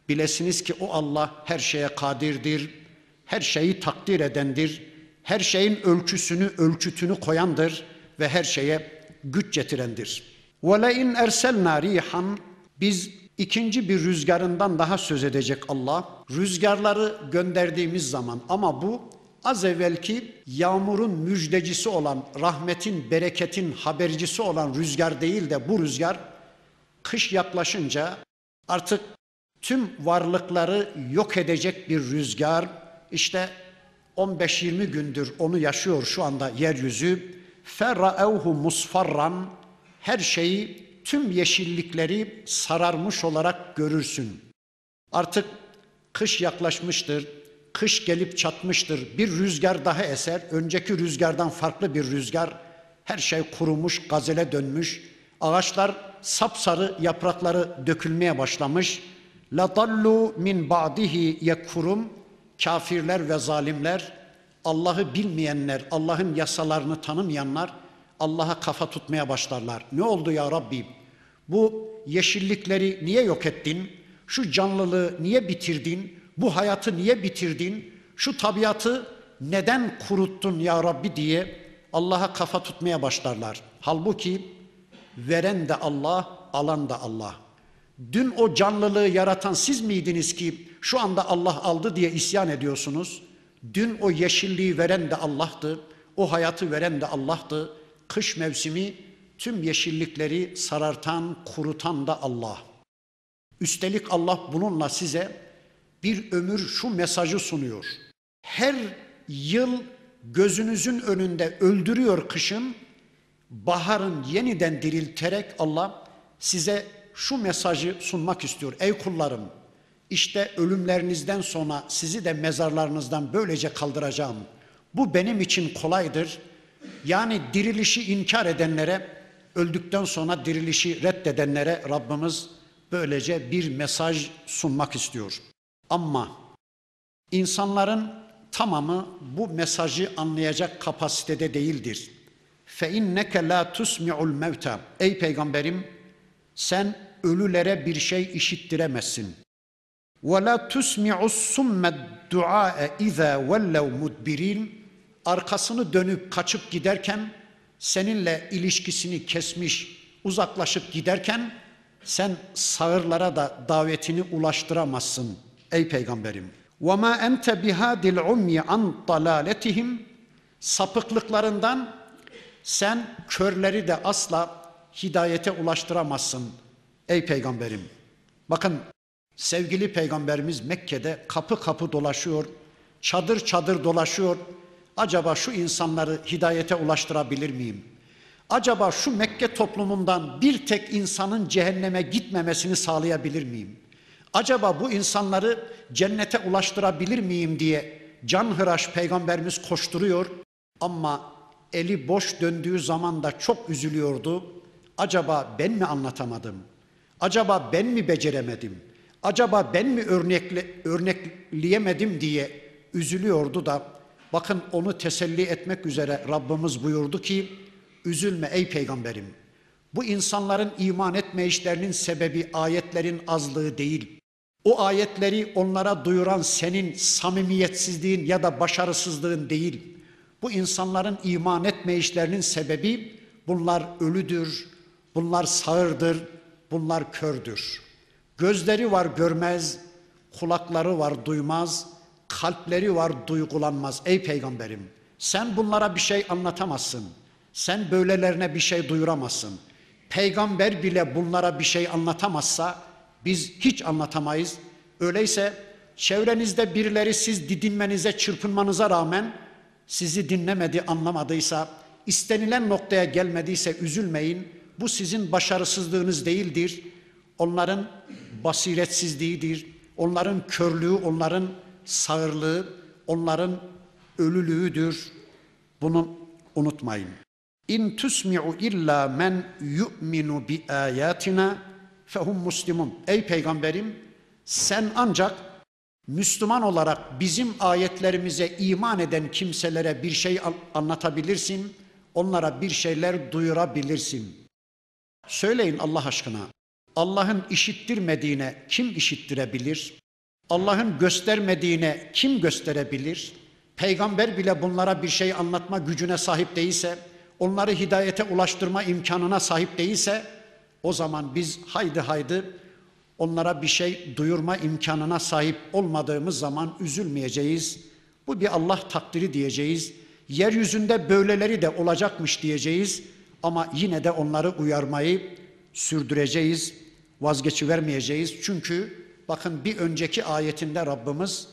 Bilesiniz ki o Allah her şeye kadirdir. Her şeyi takdir edendir. Her şeyin ölçüsünü, ölçütünü koyandır ve her şeye güç getirendir. İn erselna rihan biz ikinci bir rüzgarından daha söz edecek Allah. Rüzgarları gönderdiğimiz zaman ama bu az evvelki yağmurun müjdecisi olan, rahmetin, bereketin habercisi olan rüzgar değil de bu rüzgar kış yaklaşınca artık tüm varlıkları yok edecek bir rüzgar. İşte 15-20 gündür onu yaşıyor şu anda yeryüzü. Ferraevhu musfarran her şeyi tüm yeşillikleri sararmış olarak görürsün. Artık kış yaklaşmıştır, kış gelip çatmıştır. Bir rüzgar daha eser, önceki rüzgardan farklı bir rüzgar. Her şey kurumuş, gazele dönmüş. Ağaçlar sapsarı yaprakları dökülmeye başlamış. La min ba'dihi yekfurum. Kafirler ve zalimler, Allah'ı bilmeyenler, Allah'ın yasalarını tanımayanlar Allah'a kafa tutmaya başlarlar. Ne oldu ya Rabbi? Bu yeşillikleri niye yok ettin? Şu canlılığı niye bitirdin? Bu hayatı niye bitirdin? Şu tabiatı neden kuruttun ya Rabbi diye Allah'a kafa tutmaya başlarlar. Halbuki veren de Allah, alan da Allah. Dün o canlılığı yaratan siz miydiniz ki şu anda Allah aldı diye isyan ediyorsunuz? Dün o yeşilliği veren de Allah'tı, o hayatı veren de Allah'tı. Kış mevsimi tüm yeşillikleri sarartan, kurutan da Allah. Üstelik Allah bununla size bir ömür şu mesajı sunuyor. Her yıl gözünüzün önünde öldürüyor kışın, baharın yeniden dirilterek Allah size şu mesajı sunmak istiyor. Ey kullarım, işte ölümlerinizden sonra sizi de mezarlarınızdan böylece kaldıracağım. Bu benim için kolaydır. Yani dirilişi inkar edenlere, öldükten sonra dirilişi reddedenlere Rabbimiz böylece bir mesaj sunmak istiyor. Ama insanların tamamı bu mesajı anlayacak kapasitede değildir. Fe inneke la tusmi'ul mevta. Ey peygamberim sen ölülere bir şey işittiremezsin. Ve la tusmi'us summed dua'e iza vellev mudbirin. Arkasını dönüp kaçıp giderken seninle ilişkisini kesmiş, uzaklaşıp giderken sen sağırlara da davetini ulaştıramazsın ey peygamberim. وَمَا أَنْتَ بِهَادِ الْعُمْيِ عَنْ ضَلَالَتِهِمْ Sapıklıklarından sen körleri de asla hidayete ulaştıramazsın ey peygamberim. Bakın sevgili peygamberimiz Mekke'de kapı kapı dolaşıyor, çadır çadır dolaşıyor. Acaba şu insanları hidayete ulaştırabilir miyim? Acaba şu Mekke toplumundan bir tek insanın cehenneme gitmemesini sağlayabilir miyim? Acaba bu insanları cennete ulaştırabilir miyim diye canhıraş peygamberimiz koşturuyor ama eli boş döndüğü zaman da çok üzülüyordu. Acaba ben mi anlatamadım? Acaba ben mi beceremedim? Acaba ben mi örnekle, örnekleyemedim diye üzülüyordu da bakın onu teselli etmek üzere Rabbimiz buyurdu ki üzülme ey peygamberim. Bu insanların iman etme işlerinin sebebi ayetlerin azlığı değil. O ayetleri onlara duyuran senin samimiyetsizliğin ya da başarısızlığın değil. Bu insanların iman etme işlerinin sebebi bunlar ölüdür, bunlar sağırdır, bunlar kördür. Gözleri var görmez, kulakları var duymaz, kalpleri var duygulanmaz. Ey peygamberim sen bunlara bir şey anlatamazsın. Sen böylelerine bir şey duyuramazsın. Peygamber bile bunlara bir şey anlatamazsa biz hiç anlatamayız. Öyleyse çevrenizde birileri siz didinmenize, çırpınmanıza rağmen sizi dinlemedi, anlamadıysa, istenilen noktaya gelmediyse üzülmeyin. Bu sizin başarısızlığınız değildir. Onların basiretsizliğidir. Onların körlüğü, onların sağırlığı, onların ölülüğüdür. Bunu unutmayın. İn tusmi'u illa men yu'minu bi ayatina fehum muslimun. Ey peygamberim sen ancak Müslüman olarak bizim ayetlerimize iman eden kimselere bir şey anlatabilirsin, onlara bir şeyler duyurabilirsin. Söyleyin Allah aşkına. Allah'ın işittirmediğine kim işittirebilir? Allah'ın göstermediğine kim gösterebilir? Peygamber bile bunlara bir şey anlatma gücüne sahip değilse, onları hidayete ulaştırma imkanına sahip değilse, o zaman biz haydi haydi onlara bir şey duyurma imkanına sahip olmadığımız zaman üzülmeyeceğiz. Bu bir Allah takdiri diyeceğiz. Yeryüzünde böyleleri de olacakmış diyeceğiz. Ama yine de onları uyarmayı sürdüreceğiz. Vazgeçivermeyeceğiz. Çünkü bakın bir önceki ayetinde Rabbimiz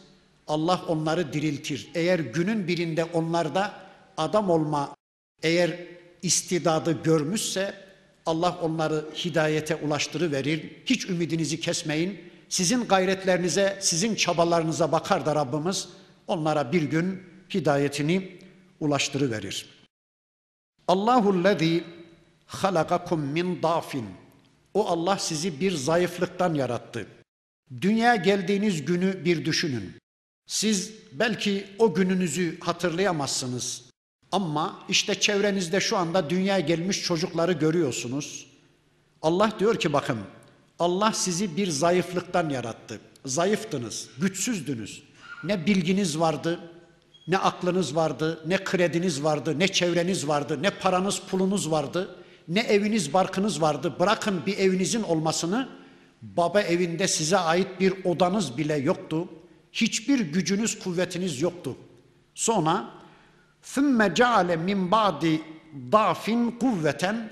Allah onları diriltir. Eğer günün birinde onlarda adam olma eğer istidadı görmüşse Allah onları hidayete ulaştırıverir. Hiç ümidinizi kesmeyin. Sizin gayretlerinize, sizin çabalarınıza bakar da Rabbimiz onlara bir gün hidayetini ulaştırıverir. Allahu lezî halakakum min dafin. O Allah sizi bir zayıflıktan yarattı. Dünya geldiğiniz günü bir düşünün. Siz belki o gününüzü hatırlayamazsınız. Ama işte çevrenizde şu anda dünya gelmiş çocukları görüyorsunuz. Allah diyor ki bakın Allah sizi bir zayıflıktan yarattı. Zayıftınız, güçsüzdünüz. Ne bilginiz vardı, ne aklınız vardı, ne krediniz vardı, ne çevreniz vardı, ne paranız pulunuz vardı, ne eviniz barkınız vardı. Bırakın bir evinizin olmasını, baba evinde size ait bir odanız bile yoktu. Hiçbir gücünüz, kuvvetiniz yoktu. Sonra ثُمَّ جَعَلَ مِنْ بَعْدِ ضَعْفٍ kuvveten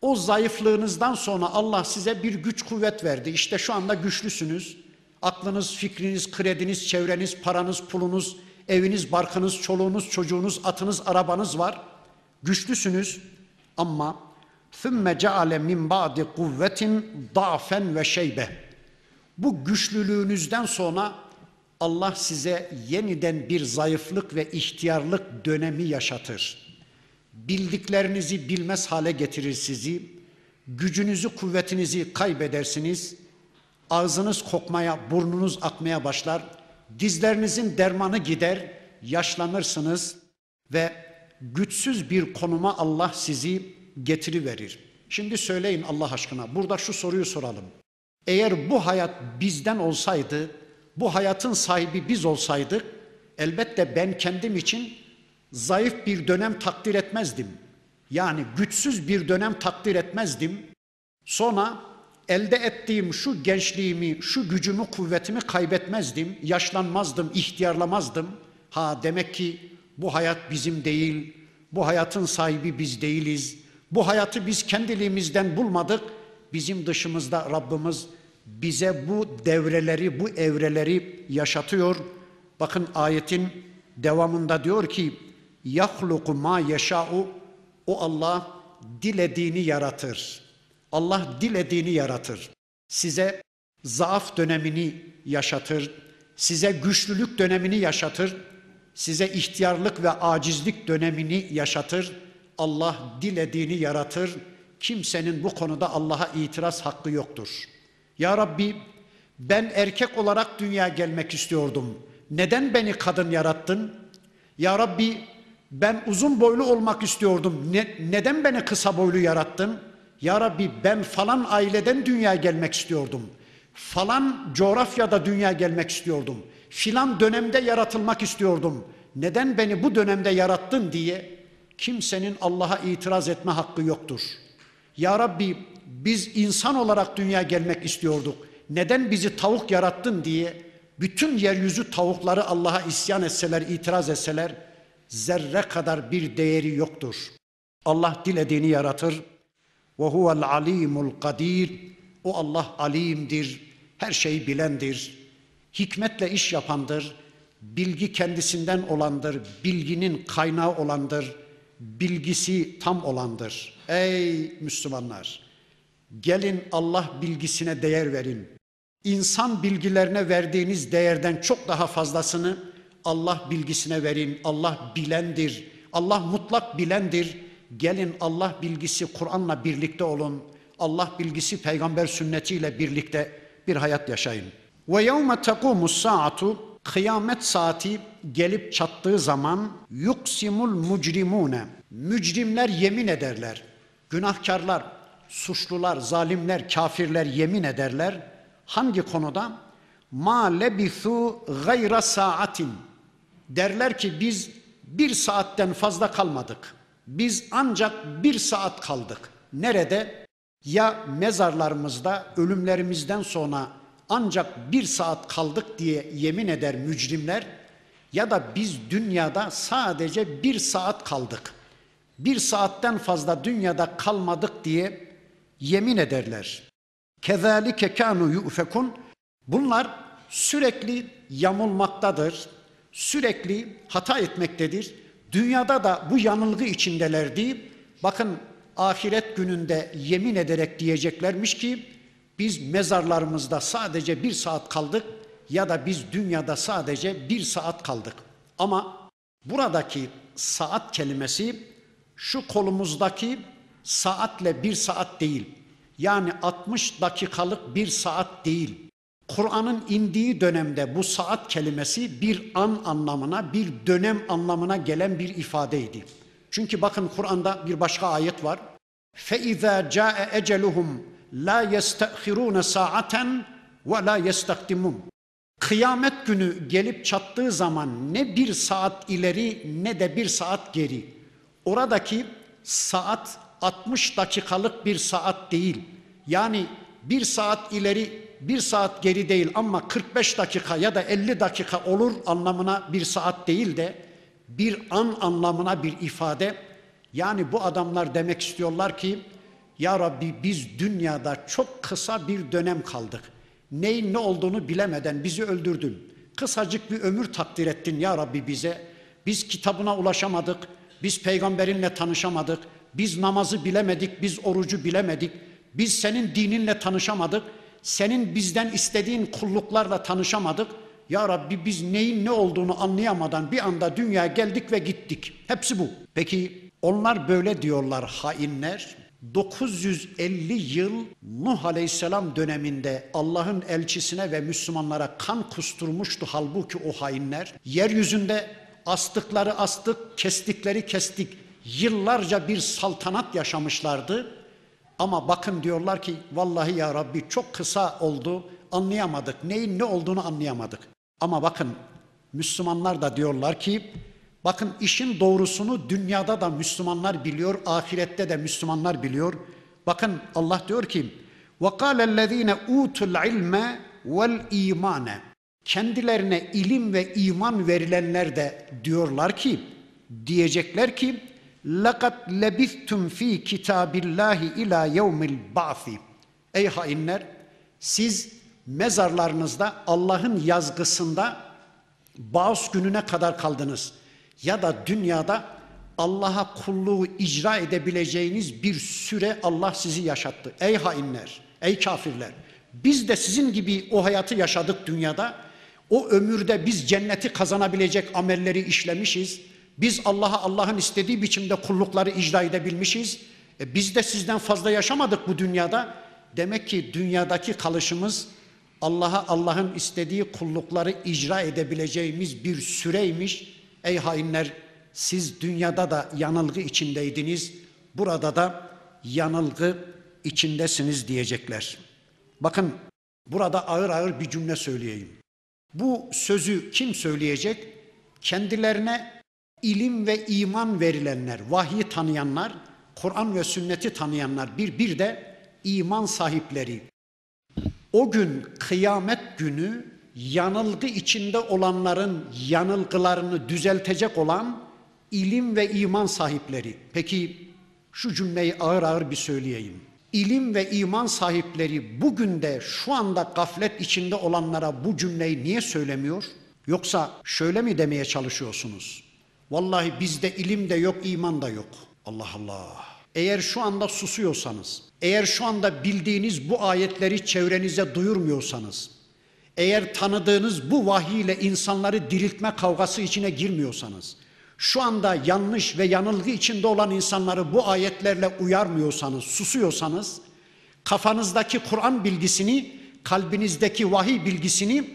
o zayıflığınızdan sonra Allah size bir güç kuvvet verdi. İşte şu anda güçlüsünüz. Aklınız, fikriniz, krediniz, çevreniz, paranız, pulunuz, eviniz, barkınız, çoluğunuz, çocuğunuz, atınız, arabanız var. Güçlüsünüz ama ثُمَّ جَعَلَ مِنْ بَعْدِ قُوَّةٍ ضَعْفًا ve şeybe. Bu güçlülüğünüzden sonra Allah size yeniden bir zayıflık ve ihtiyarlık dönemi yaşatır. Bildiklerinizi bilmez hale getirir sizi. Gücünüzü, kuvvetinizi kaybedersiniz. Ağzınız kokmaya, burnunuz akmaya başlar. Dizlerinizin dermanı gider, yaşlanırsınız ve güçsüz bir konuma Allah sizi getiriverir. Şimdi söyleyin Allah aşkına, burada şu soruyu soralım. Eğer bu hayat bizden olsaydı, bu hayatın sahibi biz olsaydık, elbette ben kendim için zayıf bir dönem takdir etmezdim. Yani güçsüz bir dönem takdir etmezdim. Sonra elde ettiğim şu gençliğimi, şu gücümü, kuvvetimi kaybetmezdim, yaşlanmazdım, ihtiyarlamazdım. Ha demek ki bu hayat bizim değil, bu hayatın sahibi biz değiliz. Bu hayatı biz kendiliğimizden bulmadık. Bizim dışımızda Rabbimiz bize bu devreleri, bu evreleri yaşatıyor. Bakın ayetin devamında diyor ki yahluku ma yeşa'u o Allah dilediğini yaratır. Allah dilediğini yaratır. Size zaaf dönemini yaşatır. Size güçlülük dönemini yaşatır. Size ihtiyarlık ve acizlik dönemini yaşatır. Allah dilediğini yaratır. Kimsenin bu konuda Allah'a itiraz hakkı yoktur. Ya Rabbi ben erkek olarak dünya gelmek istiyordum. Neden beni kadın yarattın? Ya Rabbi ben uzun boylu olmak istiyordum. Ne, neden beni kısa boylu yarattın? Ya Rabbi ben falan aileden dünya gelmek istiyordum. Falan coğrafyada dünya gelmek istiyordum. Filan dönemde yaratılmak istiyordum. Neden beni bu dönemde yarattın diye kimsenin Allah'a itiraz etme hakkı yoktur. Ya Rabbi biz insan olarak dünya gelmek istiyorduk. Neden bizi tavuk yarattın diye bütün yeryüzü tavukları Allah'a isyan etseler, itiraz etseler zerre kadar bir değeri yoktur. Allah dilediğini yaratır. Ve huvel alimul kadir. O Allah alimdir, her şeyi bilendir. Hikmetle iş yapandır. Bilgi kendisinden olandır, bilginin kaynağı olandır, bilgisi tam olandır. Ey Müslümanlar! Gelin Allah bilgisine değer verin. İnsan bilgilerine verdiğiniz değerden çok daha fazlasını Allah bilgisine verin. Allah bilendir. Allah mutlak bilendir. Gelin Allah bilgisi Kur'an'la birlikte olun. Allah bilgisi peygamber sünnetiyle birlikte bir hayat yaşayın. Ve yevme tekumus saatu kıyamet saati gelip çattığı zaman yuksimul mucrimune mücrimler yemin ederler. Günahkarlar, suçlular, zalimler, kafirler yemin ederler. Hangi konuda? Ma lebithu gayra saatin. Derler ki biz bir saatten fazla kalmadık. Biz ancak bir saat kaldık. Nerede? Ya mezarlarımızda ölümlerimizden sonra ancak bir saat kaldık diye yemin eder mücrimler ya da biz dünyada sadece bir saat kaldık. Bir saatten fazla dünyada kalmadık diye yemin ederler. Kezalike kanu yufekun. Bunlar sürekli yamulmaktadır. Sürekli hata etmektedir. Dünyada da bu yanılgı içindelerdi. Bakın ahiret gününde yemin ederek diyeceklermiş ki biz mezarlarımızda sadece bir saat kaldık ya da biz dünyada sadece bir saat kaldık. Ama buradaki saat kelimesi şu kolumuzdaki saatle bir saat değil. Yani 60 dakikalık bir saat değil. Kur'an'ın indiği dönemde bu saat kelimesi bir an anlamına, bir dönem anlamına gelen bir ifadeydi. Çünkü bakın Kur'an'da bir başka ayet var. فَاِذَا جَاءَ اَجَلُهُمْ لَا يَسْتَأْخِرُونَ سَاعَةً وَلَا يَسْتَقْدِمُونَ Kıyamet günü gelip çattığı zaman ne bir saat ileri ne de bir saat geri. Oradaki saat 60 dakikalık bir saat değil. Yani bir saat ileri bir saat geri değil ama 45 dakika ya da 50 dakika olur anlamına bir saat değil de bir an anlamına bir ifade. Yani bu adamlar demek istiyorlar ki ya Rabbi biz dünyada çok kısa bir dönem kaldık. Neyin ne olduğunu bilemeden bizi öldürdün. Kısacık bir ömür takdir ettin ya Rabbi bize. Biz kitabına ulaşamadık. Biz peygamberinle tanışamadık. Biz namazı bilemedik, biz orucu bilemedik. Biz senin dininle tanışamadık. Senin bizden istediğin kulluklarla tanışamadık. Ya Rabbi biz neyin ne olduğunu anlayamadan bir anda dünyaya geldik ve gittik. Hepsi bu. Peki onlar böyle diyorlar hainler. 950 yıl Nuh Aleyhisselam döneminde Allah'ın elçisine ve Müslümanlara kan kusturmuştu halbuki o hainler. Yeryüzünde astıkları astık, kestikleri kestik. Yıllarca bir saltanat yaşamışlardı. Ama bakın diyorlar ki vallahi ya Rabbi çok kısa oldu anlayamadık. Neyin ne olduğunu anlayamadık. Ama bakın Müslümanlar da diyorlar ki bakın işin doğrusunu dünyada da Müslümanlar biliyor, ahirette de Müslümanlar biliyor. Bakın Allah diyor ki وَقَالَ الَّذ۪ينَ اُوتُوا الْعِلْمَ وَالْا۪يمَانَ Kendilerine ilim ve iman verilenler de diyorlar ki, diyecekler ki لَقَدْ لَبِثْتُمْ ف۪ي كِتَابِ اللّٰهِ اِلٰى يَوْمِ الْبَعْثِ Ey hainler! Siz mezarlarınızda Allah'ın yazgısında bağış gününe kadar kaldınız. Ya da dünyada Allah'a kulluğu icra edebileceğiniz bir süre Allah sizi yaşattı. Ey hainler, ey kafirler. Biz de sizin gibi o hayatı yaşadık dünyada. O ömürde biz cenneti kazanabilecek amelleri işlemişiz. Biz Allah'a Allah'ın istediği biçimde kullukları icra edebilmişiz. E biz de sizden fazla yaşamadık bu dünyada. Demek ki dünyadaki kalışımız Allah'a Allah'ın istediği kullukları icra edebileceğimiz bir süreymiş. Ey hainler siz dünyada da yanılgı içindeydiniz. Burada da yanılgı içindesiniz diyecekler. Bakın burada ağır ağır bir cümle söyleyeyim. Bu sözü kim söyleyecek? Kendilerine ilim ve iman verilenler, vahyi tanıyanlar, Kur'an ve sünneti tanıyanlar, bir bir de iman sahipleri. O gün kıyamet günü yanılgı içinde olanların yanılgılarını düzeltecek olan ilim ve iman sahipleri. Peki şu cümleyi ağır ağır bir söyleyeyim. İlim ve iman sahipleri bugün de şu anda gaflet içinde olanlara bu cümleyi niye söylemiyor? Yoksa şöyle mi demeye çalışıyorsunuz? Vallahi bizde ilim de yok, iman da yok. Allah Allah. Eğer şu anda susuyorsanız, eğer şu anda bildiğiniz bu ayetleri çevrenize duyurmuyorsanız, eğer tanıdığınız bu vahiy ile insanları diriltme kavgası içine girmiyorsanız, şu anda yanlış ve yanılgı içinde olan insanları bu ayetlerle uyarmıyorsanız, susuyorsanız, kafanızdaki Kur'an bilgisini, kalbinizdeki vahiy bilgisini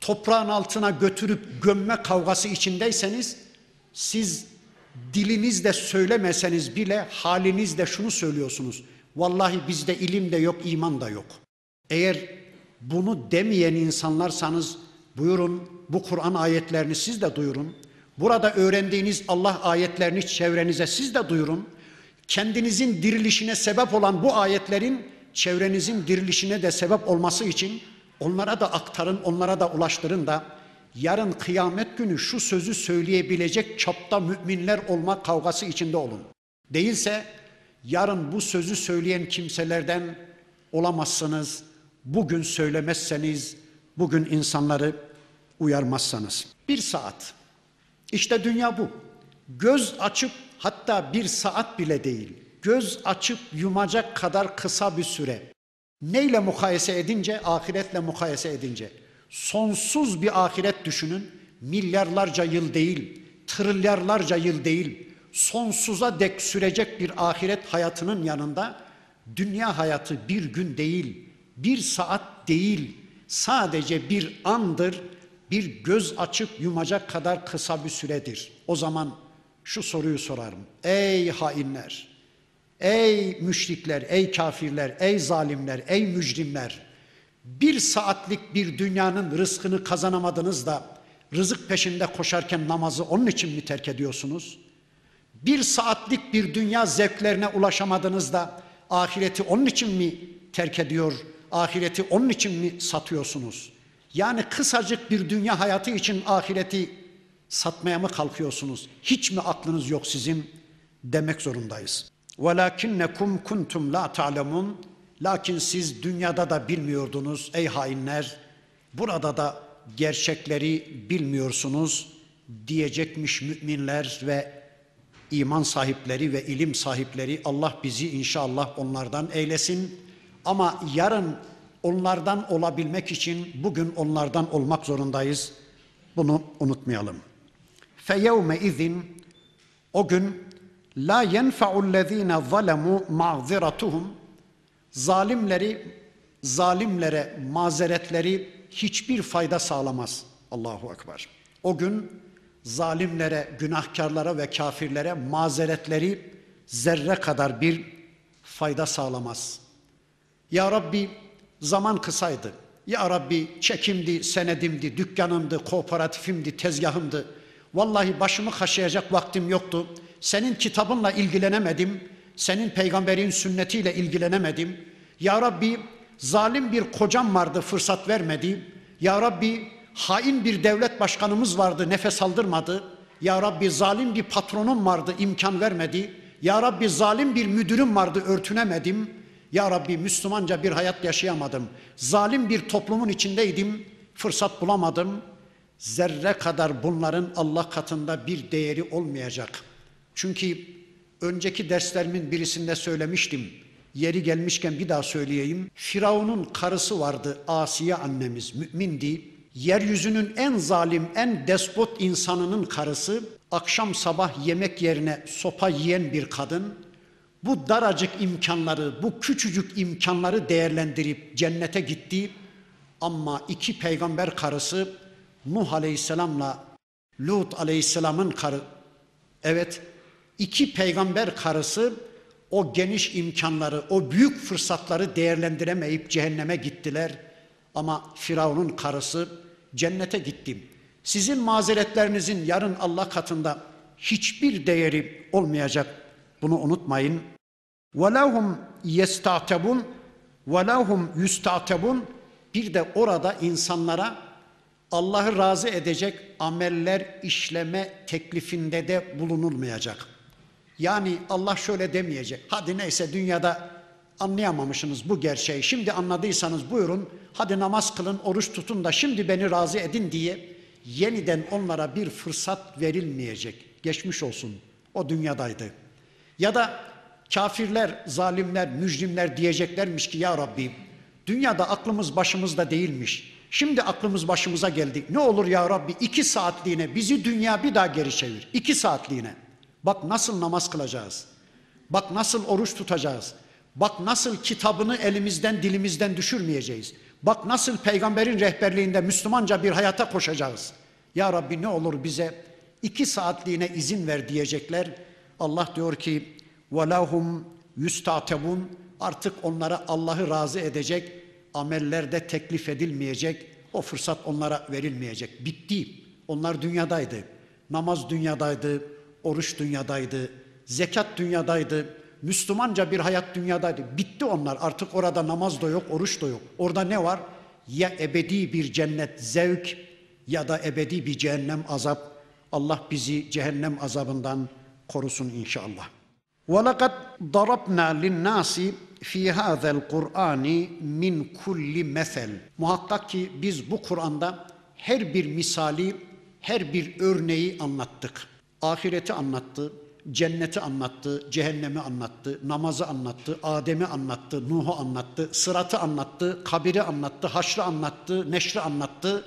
toprağın altına götürüp gömme kavgası içindeyseniz, siz dilinizde söylemeseniz bile halinizde şunu söylüyorsunuz. Vallahi bizde ilim de yok, iman da yok. Eğer bunu demeyen insanlarsanız buyurun bu Kur'an ayetlerini siz de duyurun. Burada öğrendiğiniz Allah ayetlerini çevrenize siz de duyurun. Kendinizin dirilişine sebep olan bu ayetlerin çevrenizin dirilişine de sebep olması için onlara da aktarın, onlara da ulaştırın da yarın kıyamet günü şu sözü söyleyebilecek çapta müminler olma kavgası içinde olun. Değilse yarın bu sözü söyleyen kimselerden olamazsınız. Bugün söylemezseniz, bugün insanları uyarmazsanız. Bir saat. İşte dünya bu. Göz açıp hatta bir saat bile değil. Göz açıp yumacak kadar kısa bir süre. Neyle mukayese edince? Ahiretle mukayese edince. Sonsuz bir ahiret düşünün. Milyarlarca yıl değil, trilyarlarca yıl değil. Sonsuza dek sürecek bir ahiret hayatının yanında dünya hayatı bir gün değil, bir saat değil, sadece bir andır, bir göz açıp yumacak kadar kısa bir süredir. O zaman şu soruyu sorarım. Ey hainler, ey müşrikler, ey kafirler, ey zalimler, ey mücrimler, bir saatlik bir dünyanın rızkını kazanamadınız da rızık peşinde koşarken namazı onun için mi terk ediyorsunuz? Bir saatlik bir dünya zevklerine ulaşamadınız da ahireti onun için mi terk ediyor? Ahireti onun için mi satıyorsunuz? Yani kısacık bir dünya hayatı için ahireti satmaya mı kalkıyorsunuz? Hiç mi aklınız yok sizin demek zorundayız. Velakinnekum kuntum la ta'lemun Lakin siz dünyada da bilmiyordunuz ey hainler. Burada da gerçekleri bilmiyorsunuz diyecekmiş müminler ve iman sahipleri ve ilim sahipleri Allah bizi inşallah onlardan eylesin. Ama yarın onlardan olabilmek için bugün onlardan olmak zorundayız. Bunu unutmayalım. Feyevme izin o gün la yenfa'ullezine zalemu ma'ziratuhum zalimleri zalimlere mazeretleri hiçbir fayda sağlamaz. Allahu ekber. O gün zalimlere, günahkarlara ve kafirlere mazeretleri zerre kadar bir fayda sağlamaz. Ya Rabbi zaman kısaydı. Ya Rabbi çekimdi, senedimdi, dükkanımdı, kooperatifimdi, tezgahımdı. Vallahi başımı kaşıyacak vaktim yoktu. Senin kitabınla ilgilenemedim. Senin peygamberin sünnetiyle ilgilenemedim. Ya Rabbi zalim bir kocam vardı fırsat vermedi. Ya Rabbi hain bir devlet başkanımız vardı nefes aldırmadı. Ya Rabbi zalim bir patronum vardı imkan vermedi. Ya Rabbi zalim bir müdürüm vardı örtünemedim. Ya Rabbi Müslümanca bir hayat yaşayamadım. Zalim bir toplumun içindeydim. Fırsat bulamadım. Zerre kadar bunların Allah katında bir değeri olmayacak. Çünkü önceki derslerimin birisinde söylemiştim. Yeri gelmişken bir daha söyleyeyim. Firavun'un karısı vardı Asiye annemiz mümindi. Yeryüzünün en zalim, en despot insanının karısı akşam sabah yemek yerine sopa yiyen bir kadın bu daracık imkanları, bu küçücük imkanları değerlendirip cennete gitti. Ama iki peygamber karısı Nuh Aleyhisselam'la Lut Aleyhisselam'ın karı evet iki peygamber karısı o geniş imkanları, o büyük fırsatları değerlendiremeyip cehenneme gittiler. Ama Firavun'un karısı cennete gittim. Sizin mazeretlerinizin yarın Allah katında hiçbir değeri olmayacak. Bunu unutmayın. وَلَهُمْ يَسْتَعْتَبُونَ وَلَهُمْ يُسْتَعْتَبُونَ Bir de orada insanlara Allah'ı razı edecek ameller işleme teklifinde de bulunulmayacak. Yani Allah şöyle demeyecek. Hadi neyse dünyada anlayamamışsınız bu gerçeği. Şimdi anladıysanız buyurun. Hadi namaz kılın, oruç tutun da şimdi beni razı edin diye yeniden onlara bir fırsat verilmeyecek. Geçmiş olsun. O dünyadaydı. Ya da kafirler, zalimler, mücrimler diyeceklermiş ki ya Rabbi dünyada aklımız başımızda değilmiş. Şimdi aklımız başımıza geldi. Ne olur ya Rabbi iki saatliğine bizi dünya bir daha geri çevir. İki saatliğine. Bak nasıl namaz kılacağız. Bak nasıl oruç tutacağız. Bak nasıl kitabını elimizden dilimizden düşürmeyeceğiz. Bak nasıl peygamberin rehberliğinde Müslümanca bir hayata koşacağız. Ya Rabbi ne olur bize iki saatliğine izin ver diyecekler. Allah diyor ki وَلَهُمْ يُسْتَعْتَبُونَ Artık onlara Allah'ı razı edecek amellerde teklif edilmeyecek. O fırsat onlara verilmeyecek. Bitti. Onlar dünyadaydı. Namaz dünyadaydı, oruç dünyadaydı, zekat dünyadaydı, Müslümanca bir hayat dünyadaydı. Bitti onlar. Artık orada namaz da yok, oruç da yok. Orada ne var? Ya ebedi bir cennet zevk ya da ebedi bir cehennem azap. Allah bizi cehennem azabından korusun inşallah. وَلَقَدْ ضَرَبْنَا لِلنَّاسِ fi hazel Kur'ani min kulli mesel. Muhakkak ki biz bu Kur'an'da her bir misali, her bir örneği anlattık. Ahireti anlattı, cenneti anlattı, cehennemi anlattı, namazı anlattı, Adem'i anlattı, Nuh'u anlattı, sıratı anlattı, kabiri anlattı, haşrı anlattı, neşri anlattı.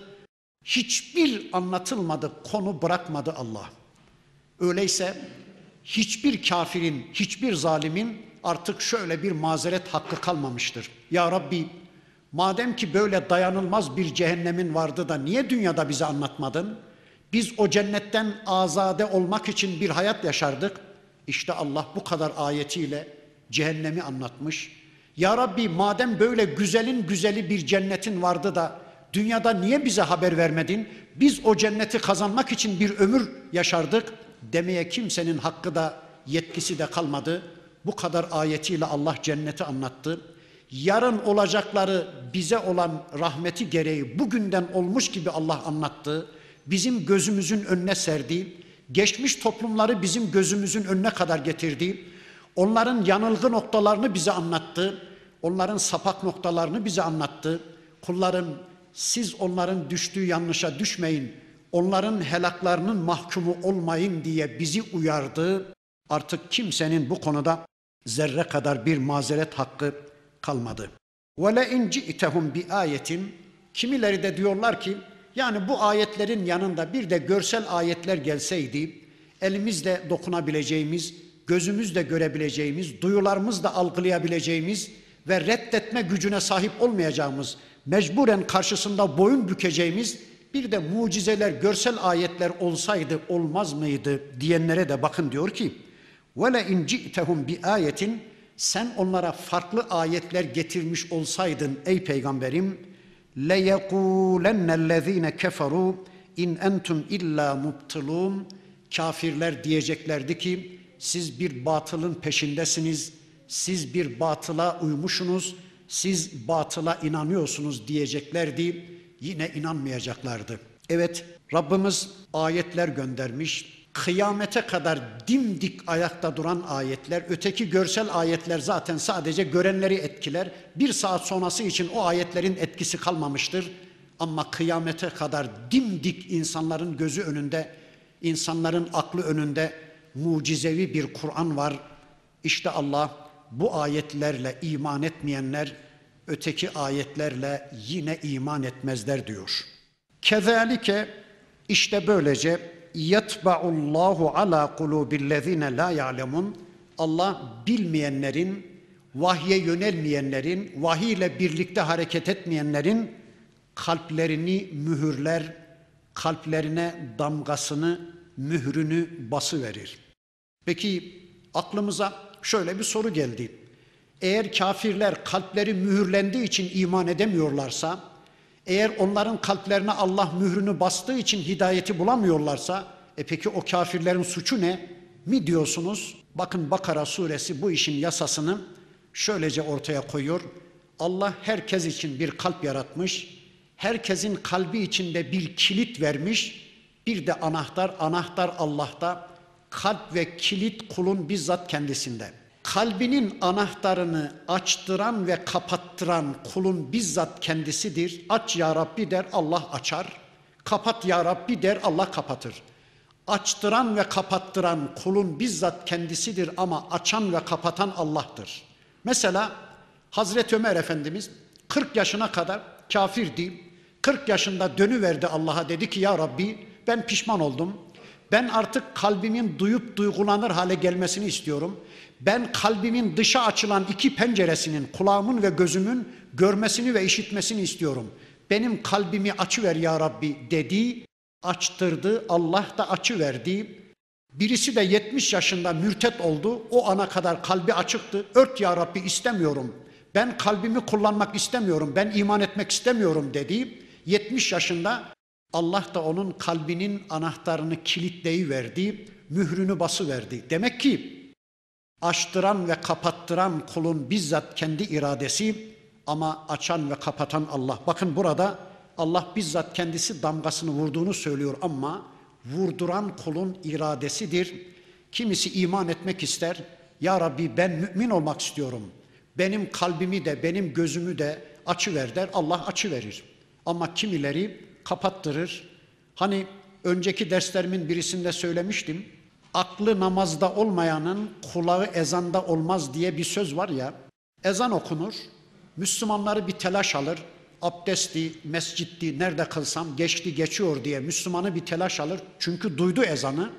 Hiçbir anlatılmadı, konu bırakmadı Allah. Öyleyse hiçbir kafirin, hiçbir zalimin artık şöyle bir mazeret hakkı kalmamıştır. Ya Rabbi madem ki böyle dayanılmaz bir cehennemin vardı da niye dünyada bize anlatmadın? Biz o cennetten azade olmak için bir hayat yaşardık. İşte Allah bu kadar ayetiyle cehennemi anlatmış. Ya Rabbi madem böyle güzelin güzeli bir cennetin vardı da dünyada niye bize haber vermedin? Biz o cenneti kazanmak için bir ömür yaşardık demeye kimsenin hakkı da yetkisi de kalmadı. Bu kadar ayetiyle Allah cenneti anlattı. Yarın olacakları bize olan rahmeti gereği bugünden olmuş gibi Allah anlattı bizim gözümüzün önüne serdi, geçmiş toplumları bizim gözümüzün önüne kadar getirdi, onların yanılgı noktalarını bize anlattı, onların sapak noktalarını bize anlattı. Kulların siz onların düştüğü yanlışa düşmeyin, onların helaklarının mahkumu olmayın diye bizi uyardı. Artık kimsenin bu konuda zerre kadar bir mazeret hakkı kalmadı. Ve in ci'tehum bi ayetin kimileri de diyorlar ki yani bu ayetlerin yanında bir de görsel ayetler gelseydi elimizle dokunabileceğimiz, gözümüzle görebileceğimiz, duyularımızla algılayabileceğimiz ve reddetme gücüne sahip olmayacağımız, mecburen karşısında boyun bükeceğimiz bir de mucizeler, görsel ayetler olsaydı olmaz mıydı diyenlere de bakın diyor ki وَلَا اِنْ جِئْتَهُمْ بِآيَةٍ Sen onlara farklı ayetler getirmiş olsaydın ey peygamberim لَيَقُولَنَّ الَّذ۪ينَ كَفَرُوا in entum illa mubtilun kafirler diyeceklerdi ki siz bir batılın peşindesiniz siz bir batıla uymuşsunuz siz batıla inanıyorsunuz diyeceklerdi yine inanmayacaklardı. Evet Rabbimiz ayetler göndermiş. Kıyamete kadar dimdik ayakta duran ayetler, öteki görsel ayetler zaten sadece görenleri etkiler. Bir saat sonrası için o ayetlerin etkisi kalmamıştır. Ama kıyamete kadar dimdik insanların gözü önünde, insanların aklı önünde mucizevi bir Kur'an var. İşte Allah bu ayetlerle iman etmeyenler öteki ayetlerle yine iman etmezler diyor. Kezalike işte böylece yetba'ullahu ala kulubillezine la ya'lemun Allah bilmeyenlerin, vahye yönelmeyenlerin, vahiy ile birlikte hareket etmeyenlerin kalplerini mühürler, kalplerine damgasını, mührünü bası verir. Peki aklımıza şöyle bir soru geldi. Eğer kafirler kalpleri mühürlendiği için iman edemiyorlarsa, eğer onların kalplerine Allah mührünü bastığı için hidayeti bulamıyorlarsa, e peki o kafirlerin suçu ne? Mi diyorsunuz? Bakın Bakara suresi bu işin yasasını şöylece ortaya koyuyor. Allah herkes için bir kalp yaratmış. Herkesin kalbi içinde bir kilit vermiş. Bir de anahtar, anahtar Allah'ta. Kalp ve kilit kulun bizzat kendisinde kalbinin anahtarını açtıran ve kapattıran kulun bizzat kendisidir. Aç ya Rabbi der Allah açar. Kapat ya Rabbi der Allah kapatır. Açtıran ve kapattıran kulun bizzat kendisidir ama açan ve kapatan Allah'tır. Mesela Hazreti Ömer Efendimiz 40 yaşına kadar kafir değil. 40 yaşında dönüverdi Allah'a dedi ki ya Rabbi ben pişman oldum. Ben artık kalbimin duyup duygulanır hale gelmesini istiyorum. Ben kalbimin dışa açılan iki penceresinin kulağımın ve gözümün görmesini ve işitmesini istiyorum. Benim kalbimi açıver ya Rabbi dedi. Açtırdı. Allah da açı verdi. Birisi de 70 yaşında mürtet oldu. O ana kadar kalbi açıktı. Ört ya Rabbi istemiyorum. Ben kalbimi kullanmak istemiyorum. Ben iman etmek istemiyorum dedi. 70 yaşında Allah da onun kalbinin anahtarını kilitleyiverdi, mührünü bası verdi. Demek ki açtıran ve kapattıran kulun bizzat kendi iradesi ama açan ve kapatan Allah. Bakın burada Allah bizzat kendisi damgasını vurduğunu söylüyor ama vurduran kulun iradesidir. Kimisi iman etmek ister. Ya Rabbi ben mümin olmak istiyorum. Benim kalbimi de benim gözümü de açıver der. Allah açı verir. Ama kimileri kapattırır. Hani önceki derslerimin birisinde söylemiştim aklı namazda olmayanın kulağı ezanda olmaz diye bir söz var ya. Ezan okunur, Müslümanları bir telaş alır. Abdesti, mescitti, nerede kılsam geçti geçiyor diye Müslümanı bir telaş alır. Çünkü duydu ezanı.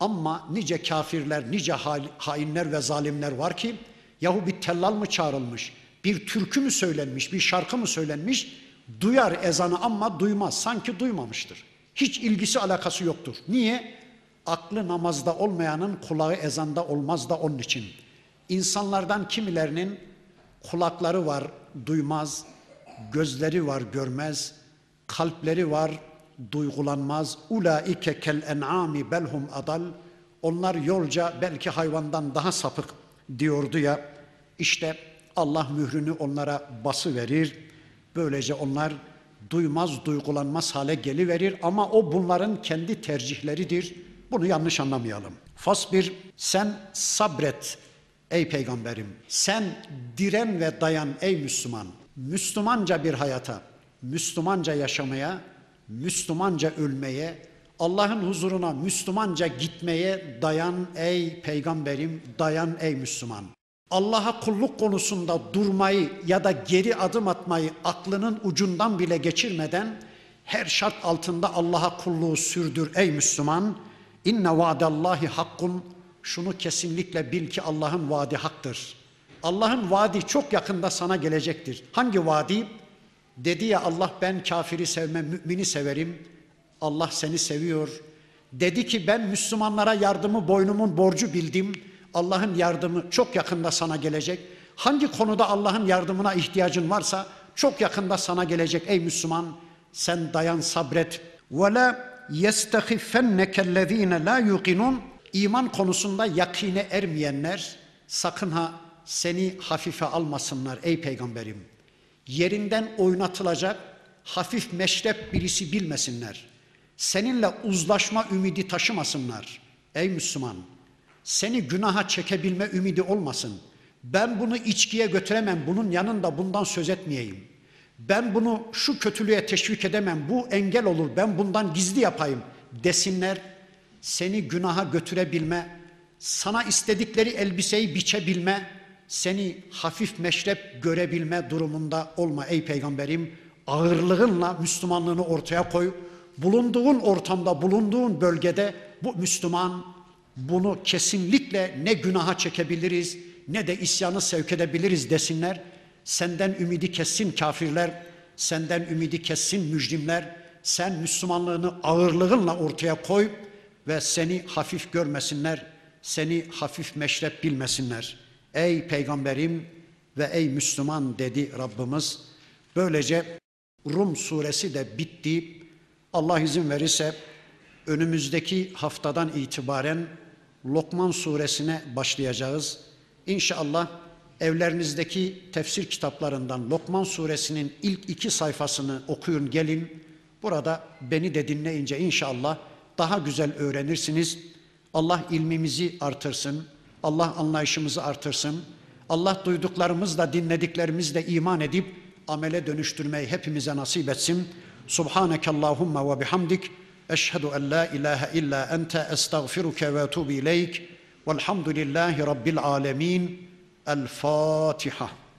Ama nice kafirler, nice hainler ve zalimler var ki yahu bir tellal mı çağrılmış, bir türkü mü söylenmiş, bir şarkı mı söylenmiş, duyar ezanı ama duymaz, sanki duymamıştır. Hiç ilgisi alakası yoktur. Niye? Aklı namazda olmayanın kulağı ezanda olmaz da onun için. İnsanlardan kimilerinin kulakları var duymaz, gözleri var görmez, kalpleri var duygulanmaz. Ulaike kel en'ami belhum adal. Onlar yolca belki hayvandan daha sapık diyordu ya. İşte Allah mührünü onlara bası verir. Böylece onlar duymaz, duygulanmaz hale geliverir ama o bunların kendi tercihleridir bunu yanlış anlamayalım. Fasbir sen sabret ey peygamberim. Sen diren ve dayan ey Müslüman. Müslümanca bir hayata, Müslümanca yaşamaya, Müslümanca ölmeye, Allah'ın huzuruna Müslümanca gitmeye dayan ey peygamberim, dayan ey Müslüman. Allah'a kulluk konusunda durmayı ya da geri adım atmayı aklının ucundan bile geçirmeden her şart altında Allah'a kulluğu sürdür ey Müslüman. İnne vaadallahi hakkun. Şunu kesinlikle bil ki Allah'ın vaadi haktır. Allah'ın vaadi çok yakında sana gelecektir. Hangi vaadi? Dedi ya Allah ben kafiri sevmem, mümini severim. Allah seni seviyor. Dedi ki ben Müslümanlara yardımı boynumun borcu bildim. Allah'ın yardımı çok yakında sana gelecek. Hangi konuda Allah'ın yardımına ihtiyacın varsa çok yakında sana gelecek ey Müslüman. Sen dayan sabret. Ve yestehiffennekellezine la yuqinun. İman konusunda yakine ermeyenler sakın ha seni hafife almasınlar ey peygamberim. Yerinden oynatılacak hafif meşrep birisi bilmesinler. Seninle uzlaşma ümidi taşımasınlar. Ey Müslüman, seni günaha çekebilme ümidi olmasın. Ben bunu içkiye götüremem, bunun yanında bundan söz etmeyeyim. Ben bunu şu kötülüğe teşvik edemem, bu engel olur, ben bundan gizli yapayım desinler. Seni günaha götürebilme, sana istedikleri elbiseyi biçebilme, seni hafif meşrep görebilme durumunda olma ey peygamberim. Ağırlığınla Müslümanlığını ortaya koy. Bulunduğun ortamda, bulunduğun bölgede bu Müslüman bunu kesinlikle ne günaha çekebiliriz ne de isyanı sevk edebiliriz desinler. Senden ümidi kessin kafirler, senden ümidi kessin mücrimler. Sen Müslümanlığını ağırlığınla ortaya koy ve seni hafif görmesinler, seni hafif meşrep bilmesinler. Ey peygamberim ve ey Müslüman dedi Rabbimiz. Böylece Rum suresi de bitti. Allah izin verirse önümüzdeki haftadan itibaren Lokman suresine başlayacağız. İnşallah evlerinizdeki tefsir kitaplarından Lokman suresinin ilk iki sayfasını okuyun gelin. Burada beni de dinleyince inşallah daha güzel öğrenirsiniz. Allah ilmimizi artırsın. Allah anlayışımızı artırsın. Allah duyduklarımızla dinlediklerimizle iman edip amele dönüştürmeyi hepimize nasip etsin. Subhaneke Allahumma ve bihamdik. Eşhedü en la ilahe illa ente estağfiruke ve etubu ileyk. Velhamdülillahi Rabbil alemin. El Fatiha.